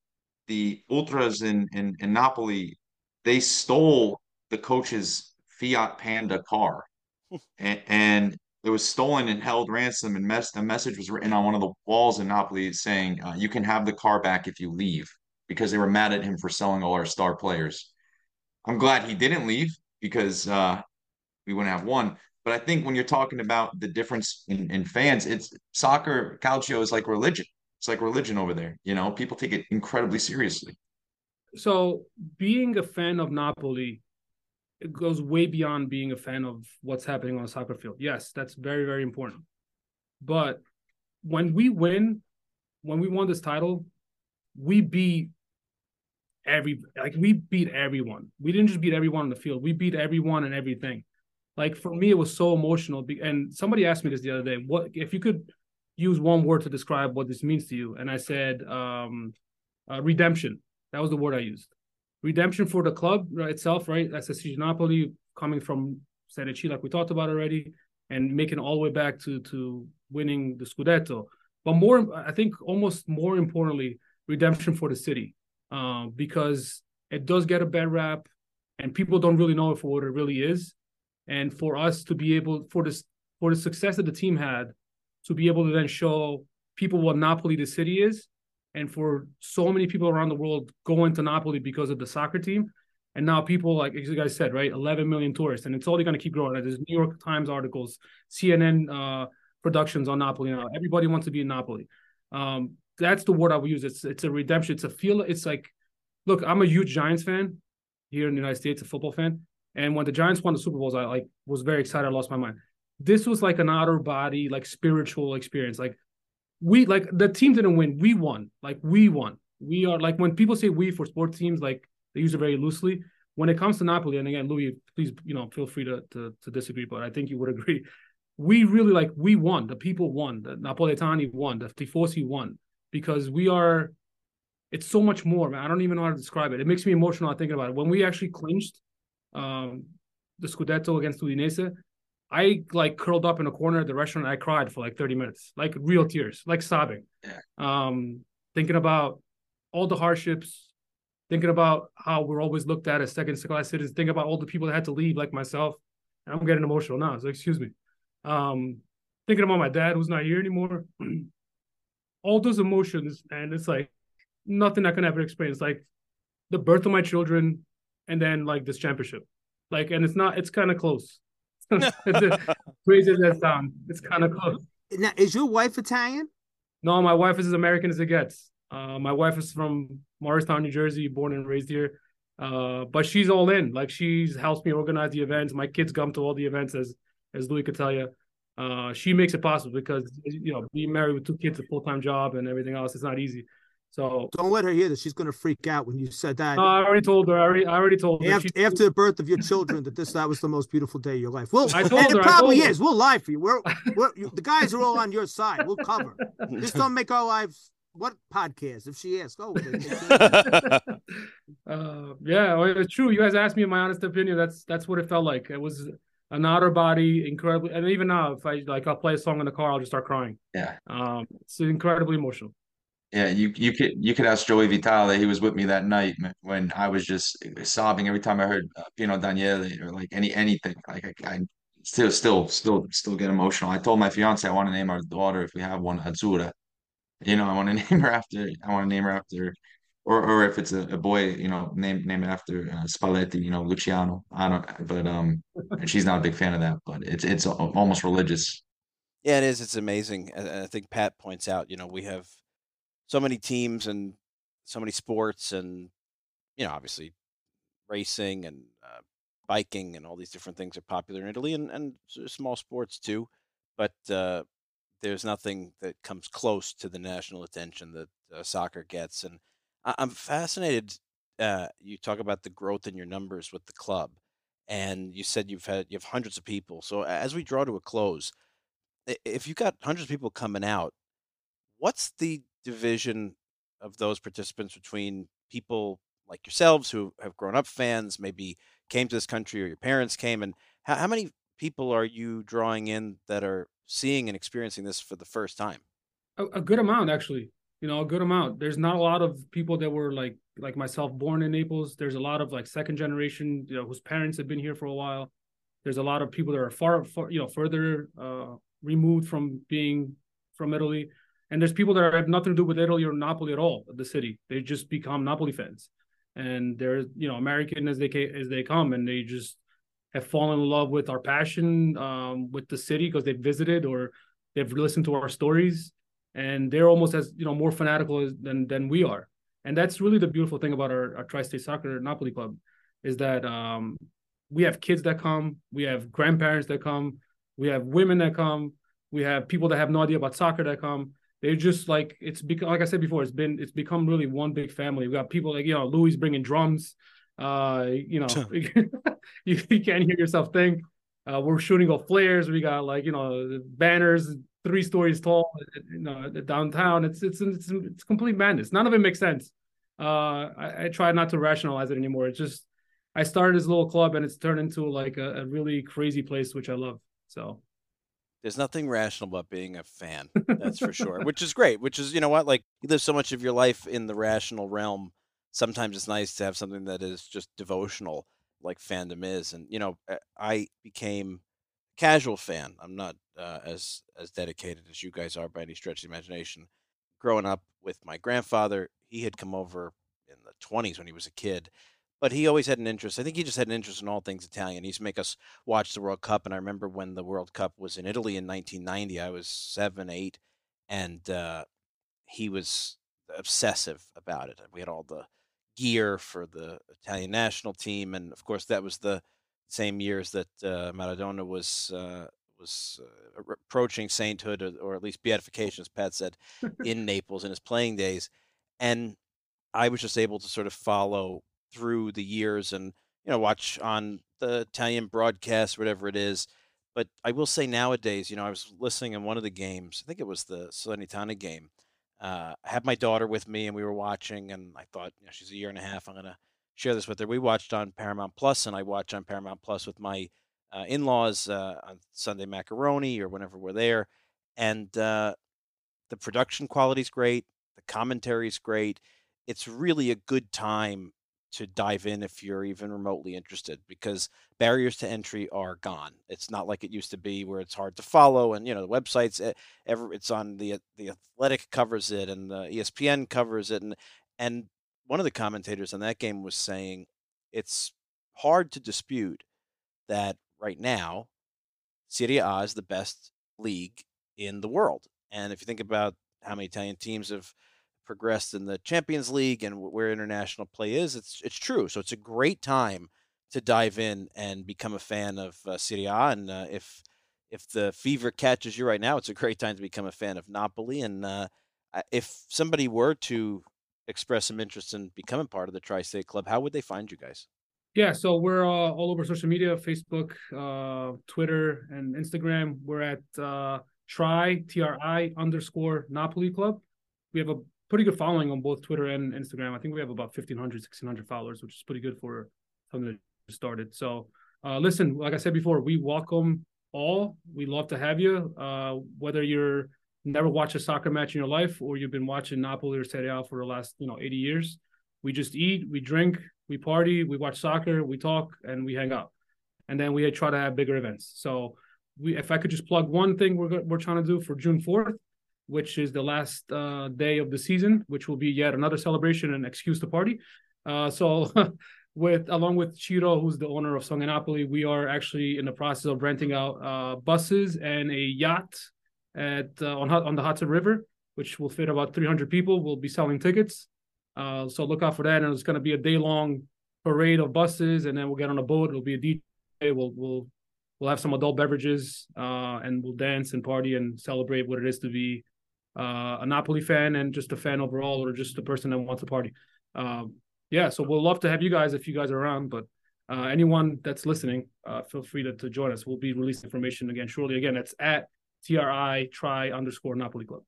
the ultras in, in in Napoli, they stole the coach's Fiat Panda car, and, and it was stolen and held ransom, and mess, a message was written on one of the walls in Napoli saying, uh, "You can have the car back if you leave," because they were mad at him for selling all our star players. I'm glad he didn't leave because uh, we wouldn't have won. But I think when you're talking about the difference in, in fans, it's soccer, calcio is like religion. It's like religion over there. You know, people take it incredibly seriously. So being a fan of Napoli, it goes way beyond being a fan of what's happening on a soccer field. Yes, that's very, very important. But when we win, when we won this title, we beat every like we beat everyone. We didn't just beat everyone on the field. We beat everyone and everything. Like for me, it was so emotional. And somebody asked me this the other day. What if you could use one word to describe what this means to you? And I said, um, uh, redemption. That was the word I used. Redemption for the club itself, right? That's a Napoli coming from Serie C, like we talked about already, and making all the way back to to winning the Scudetto. But more, I think, almost more importantly, redemption for the city, uh, because it does get a bad rap, and people don't really know for what it really is. And for us to be able, for this, for the success that the team had, to be able to then show people what Napoli the city is, and for so many people around the world going to Napoli because of the soccer team. And now people, like you guys said, right, 11 million tourists, and it's only going to keep growing. There's New York Times articles, CNN uh, productions on Napoli now. Everybody wants to be in Napoli. Um, that's the word I would use. It's it's a redemption. It's a feel. It's like, look, I'm a huge Giants fan here in the United States, a football fan. And when the Giants won the Super Bowls, I like was very excited. I lost my mind. This was like an outer body, like spiritual experience. Like we like the team didn't win. We won. Like we won. We are like when people say we for sports teams, like they use it very loosely. When it comes to Napoli, and again, Louis, please, you know, feel free to, to, to disagree, but I think you would agree. We really like we won. The people won. The Napoletani won. The Tifosi won because we are. It's so much more, man. I don't even know how to describe it. It makes me emotional thinking about it. When we actually clinched um, the Scudetto against Udinese, I like curled up in a corner at the restaurant. I cried for like 30 minutes, like real tears, like sobbing. Um, thinking about all the hardships, thinking about how we're always looked at as second class citizens, thinking about all the people that had to leave, like myself. And I'm getting emotional now, so excuse me. Um, thinking about my dad who's not here anymore. all those emotions, and it's like nothing I can ever explain. It's like the birth of my children, and then like this championship. Like, and it's not, it's kind of close crazy as that sounds, it's kind of close. Now, is your wife Italian? No, my wife is as American as it gets. Uh, my wife is from Morristown, New Jersey, born and raised here. Uh, but she's all in. Like she's helps me organize the events. My kids come to all the events, as as Louis could tell you. Uh, she makes it possible because you know being married with two kids, a full time job, and everything else, it's not easy. So don't let her hear this. She's going to freak out when you said that. I already told her. I already, I already told her. After, she, after the birth of your children, that this that was the most beautiful day of your life. Well, I told her, it probably is. Her. We'll lie for you. We're, we're you, the guys are all on your side. We'll cover. Just don't make our lives. What podcast? If she asks, oh, uh, yeah, it's true. You guys asked me in my honest opinion. That's that's what it felt like. It was an outer body, incredibly, and even now, if I like, I'll play a song in the car, I'll just start crying. Yeah, um, it's incredibly emotional. Yeah, you you could you could ask Joey Vitale. He was with me that night when I was just sobbing every time I heard uh, Pino Daniele or like any anything. Like I, I, still still still still get emotional. I told my fiance I want to name our daughter if we have one Azura. You know, I want to name her after. I want to name her after, or or if it's a, a boy, you know, named name it after uh, Spalletti. You know, Luciano. I don't. But um, she's not a big fan of that. But it's it's almost religious. Yeah, it is. It's amazing. I think Pat points out. You know, we have so many teams and so many sports and you know obviously racing and uh, biking and all these different things are popular in Italy and, and small sports too but uh, there's nothing that comes close to the national attention that uh, soccer gets and I- am fascinated uh, you talk about the growth in your numbers with the club and you said you've had you have hundreds of people so as we draw to a close if you've got hundreds of people coming out what's the division of those participants between people like yourselves who have grown up fans, maybe came to this country or your parents came, and how, how many people are you drawing in that are seeing and experiencing this for the first time? A, a, good amount, actually. You know, a good amount. There's not a lot of people that were like like myself born in Naples. There's a lot of like second generation, you know, whose parents have been here for a while. There's a lot of people that are far, far you know, further uh, removed from being from Italy, and there's people that have nothing to do with Italy or Napoli at all. The city, they just become Napoli fans, and they're you know American as they as they come, and they just have fallen in love with our passion um, with the city because they've visited or they've listened to our stories, and they're almost as you know more fanatical than than we are. And that's really the beautiful thing about our, our Tri-State Soccer Napoli Club is that um, we have kids that come, we have grandparents that come, we have women that come, we have people that have no idea about soccer that come. They're just like it's become like I said before, it's been it's become really one big family. We got people like you know Louis bringing drums. Uh, you know, you, you can't hear yourself think. Uh, we're shooting off flares. We got like you know banners three stories tall, you know, downtown. It's it's it's it's complete madness. None of it makes sense. Uh, I, I try not to rationalize it anymore. It's just I started this little club and it's turned into like a, a really crazy place, which I love. So there's nothing rational about being a fan. That's for sure. Which is great. Which is you know what, like you live so much of your life in the rational realm. Sometimes it's nice to have something that is just devotional, like fandom is. And you know, I became casual fan. I'm not uh, as as dedicated as you guys are by any stretch of the imagination. Growing up with my grandfather, he had come over in the 20s when he was a kid, but he always had an interest. I think he just had an interest in all things Italian. He used to make us watch the World Cup, and I remember when the World Cup was in Italy in 1990. I was seven, eight, and uh, he was obsessive about it. We had all the gear for the Italian national team, and of course that was the same years that uh, Maradona was uh, was uh, approaching sainthood or, or, at least beatification, as Pat said, in Naples in his playing days, and I was just able to sort of follow through the years and you know watch on the Italian broadcast, whatever it is. But I will say nowadays, you know, I was listening in one of the games. I think it was the Salernitana game. Uh, I had my daughter with me, and we were watching. And I thought, you know, she's a year and a half. I'm gonna share this with her. We watched on Paramount Plus, and I watch on Paramount Plus with my uh, in-laws uh, on Sunday macaroni or whenever we're there, and uh, the production quality is great. The commentary is great. It's really a good time to dive in if you're even remotely interested because barriers to entry are gone. It's not like it used to be where it's hard to follow and you know the websites eh, it's on the the athletic covers it and the ESPN covers it and and one of the commentators on that game was saying it's hard to dispute that right now Serie A is the best league in the world. And if you think about how many Italian teams have progressed in the Champions League and where international play is, it's it's true. So it's a great time to dive in and become a fan of uh, Serie A. And uh, if if the fever catches you right now, it's a great time to become a fan of Napoli. And uh, if somebody were to express some interest in becoming part of the Tri State Club, how would they find you guys? Yeah, so we're uh, all over social media Facebook, uh, Twitter, and Instagram. We're at uh, Tri, T R I underscore Napoli Club. We have a pretty good following on both Twitter and Instagram. I think we have about 1,500, 1,600 followers, which is pretty good for something that started. So, uh, listen, like I said before, we welcome all. We love to have you. Uh, whether you're never watched a soccer match in your life or you've been watching Napoli or Serie A for the last you know 80 years. We just eat, we drink, we party, we watch soccer, we talk, and we hang out, and then we try to have bigger events. So we, if I could just plug one thing we're we're trying to do for June 4th, which is the last uh, day of the season, which will be yet another celebration and excuse to party. Uh, so. with along with Chiro, who's the owner of Song Napoli, we are actually in the process of renting out uh, buses and a yacht at uh, on on the Hudson River, which will fit about 300 people. We'll be selling tickets, uh, so look out for that. And it's going to be a day long parade of buses, and then we'll get on a boat. It'll be a DJ. We'll we'll we'll have some adult beverages, uh, and we'll dance and party and celebrate what it is to be uh, a Napoli fan and just a fan overall, or just a person that wants to party. Um, yeah, so we'll love to have you guys if you guys are around, but. Uh, anyone that's listening, uh, feel free to, to join us. We'll be releasing information again shortly. Again, it's at TRI try underscore Napoli Club.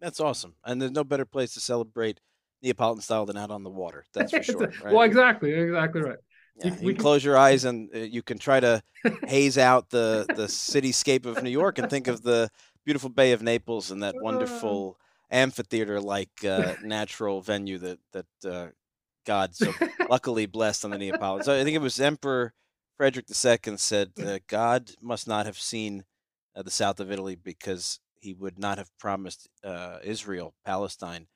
That's awesome. And there's no better place to celebrate Neapolitan style than out on the water. That's for sure. Right? well, exactly. Exactly right. Yeah, you, can close your eyes and uh, you can try to haze out the, the cityscape of New York and think of the beautiful Bay of Naples and that wonderful amphitheater like uh, natural venue that, that uh, God so luckily blessed on the Neapolitan. So I think it was Emperor Frederick II said, uh, God must not have seen uh, the south of Italy because he would not have promised uh, Israel, Palestine,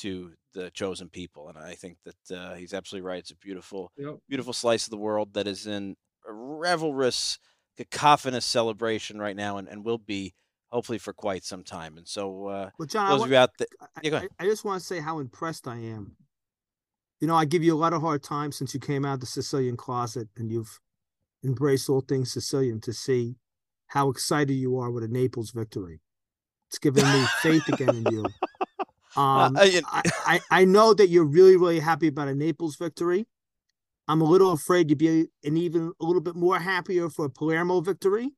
to the chosen people. And I think that uh, he's absolutely right. It's a beautiful, Yep. beautiful slice of the world that is in a revelrous, cacophonous celebration right now and, and will be hopefully for quite some time. And so, uh, Well, John, I, those wa- of you out there, Yeah, I. I just want to say how impressed I am. You know, I give you a lot of hard time since you came out of the Sicilian closet and you've embraced all things Sicilian to see how excited you are with a Naples victory. It's given me faith again in you. Um, uh, you- I, I, I know that you're really, really happy about a Naples victory. I'm a little afraid you'd be an even a little bit more happier for a Palermo victory.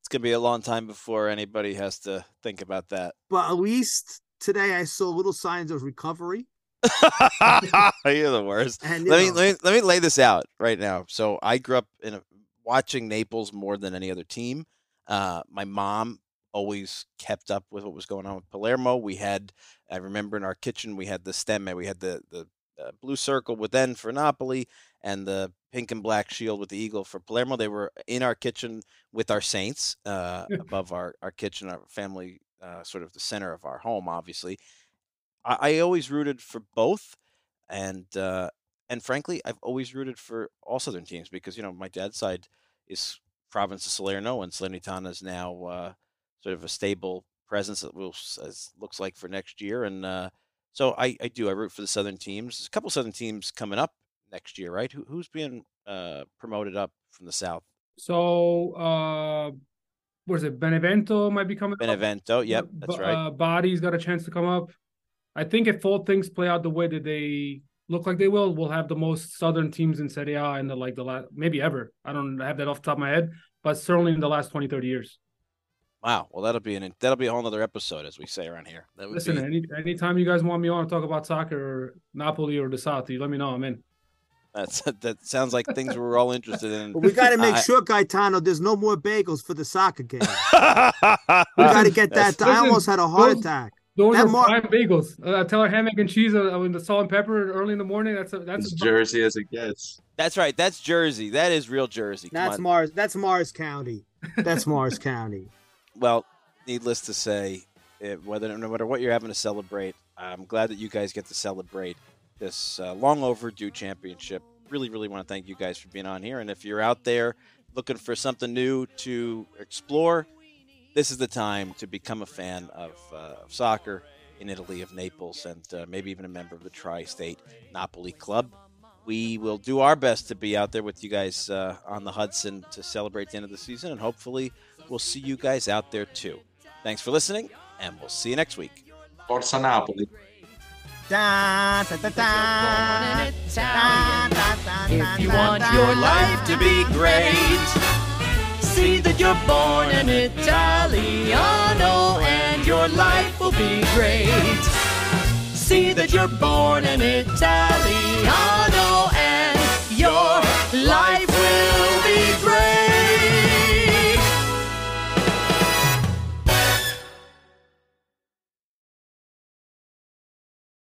it's going to be a long time before anybody has to think about that. But at least today I saw little signs of recovery. You're the worst. And you let me, let me let me lay this out right now. So I grew up in a, watching Naples more than any other team. Uh, my mom always kept up with what was going on with Palermo. We had, I remember in our kitchen, we had the stem, we had the the uh, blue circle with N for Napoli and the pink and black shield with the eagle for Palermo. They were in our kitchen with our saints uh, above our our kitchen, our family, uh, sort of the center of our home, obviously. I, I always rooted for both, and uh, and frankly, I've always rooted for all Southern teams because you know my dad's side is Province of Salerno, and Salernitana is now uh, sort of a stable presence that will as looks like for next year. And uh, so I, I do I root for the Southern teams. There's a couple Southern teams coming up next year, right? Who, who's being uh, promoted up from the South? So, uh, what is it? Benevento might be coming. up. Benevento. Yep, that's B- right. Uh, Bari's got a chance to come up. I think if all things play out the way that they look like they will, we'll have the most southern teams in Serie A in the like the last maybe ever. I don't have that off the top of my head, but certainly in the last 20, 30 years. Wow. Well, that'll be an that'll be a whole nother episode, as we say around here. That would Listen, be, any anytime you guys want me on to talk about soccer or Napoli or the South, you let me know. I'm in. that's that sounds like things we're all interested in. but we got to make I- sure, Gaetano, there's no more bagels for the soccer game. We got to get That's- that. I almost had a heart those- attack. Those That are mar- prime bagels. Uh, tell her ham, egg, and cheese uh, with the salt and pepper early in the morning. That's a, that's As a, Jersey as it gets. That's right. That's Jersey. That is real Jersey. Come That's on. Mars. That's Morris County. That's Morris County. Well, needless to say, it, whether no matter what you're having to celebrate, I'm glad that you guys get to celebrate this uh, long overdue championship. Really, really want to thank you guys for being on here. And if you're out there looking for something new to explore, this is the time to become a fan of, uh, of soccer in Italy, of Naples, and uh, maybe even a member of the Tri-State Napoli Club. We will do our best to be out there with you guys uh, on the Hudson to celebrate the end of the season, and hopefully, We'll see you guys out there too. Thanks for listening, and we'll see you next week. Forza Napoli. If you want your life to be great, see that you're born an Italiano and your life will be great. See that you're born an Italiano and your life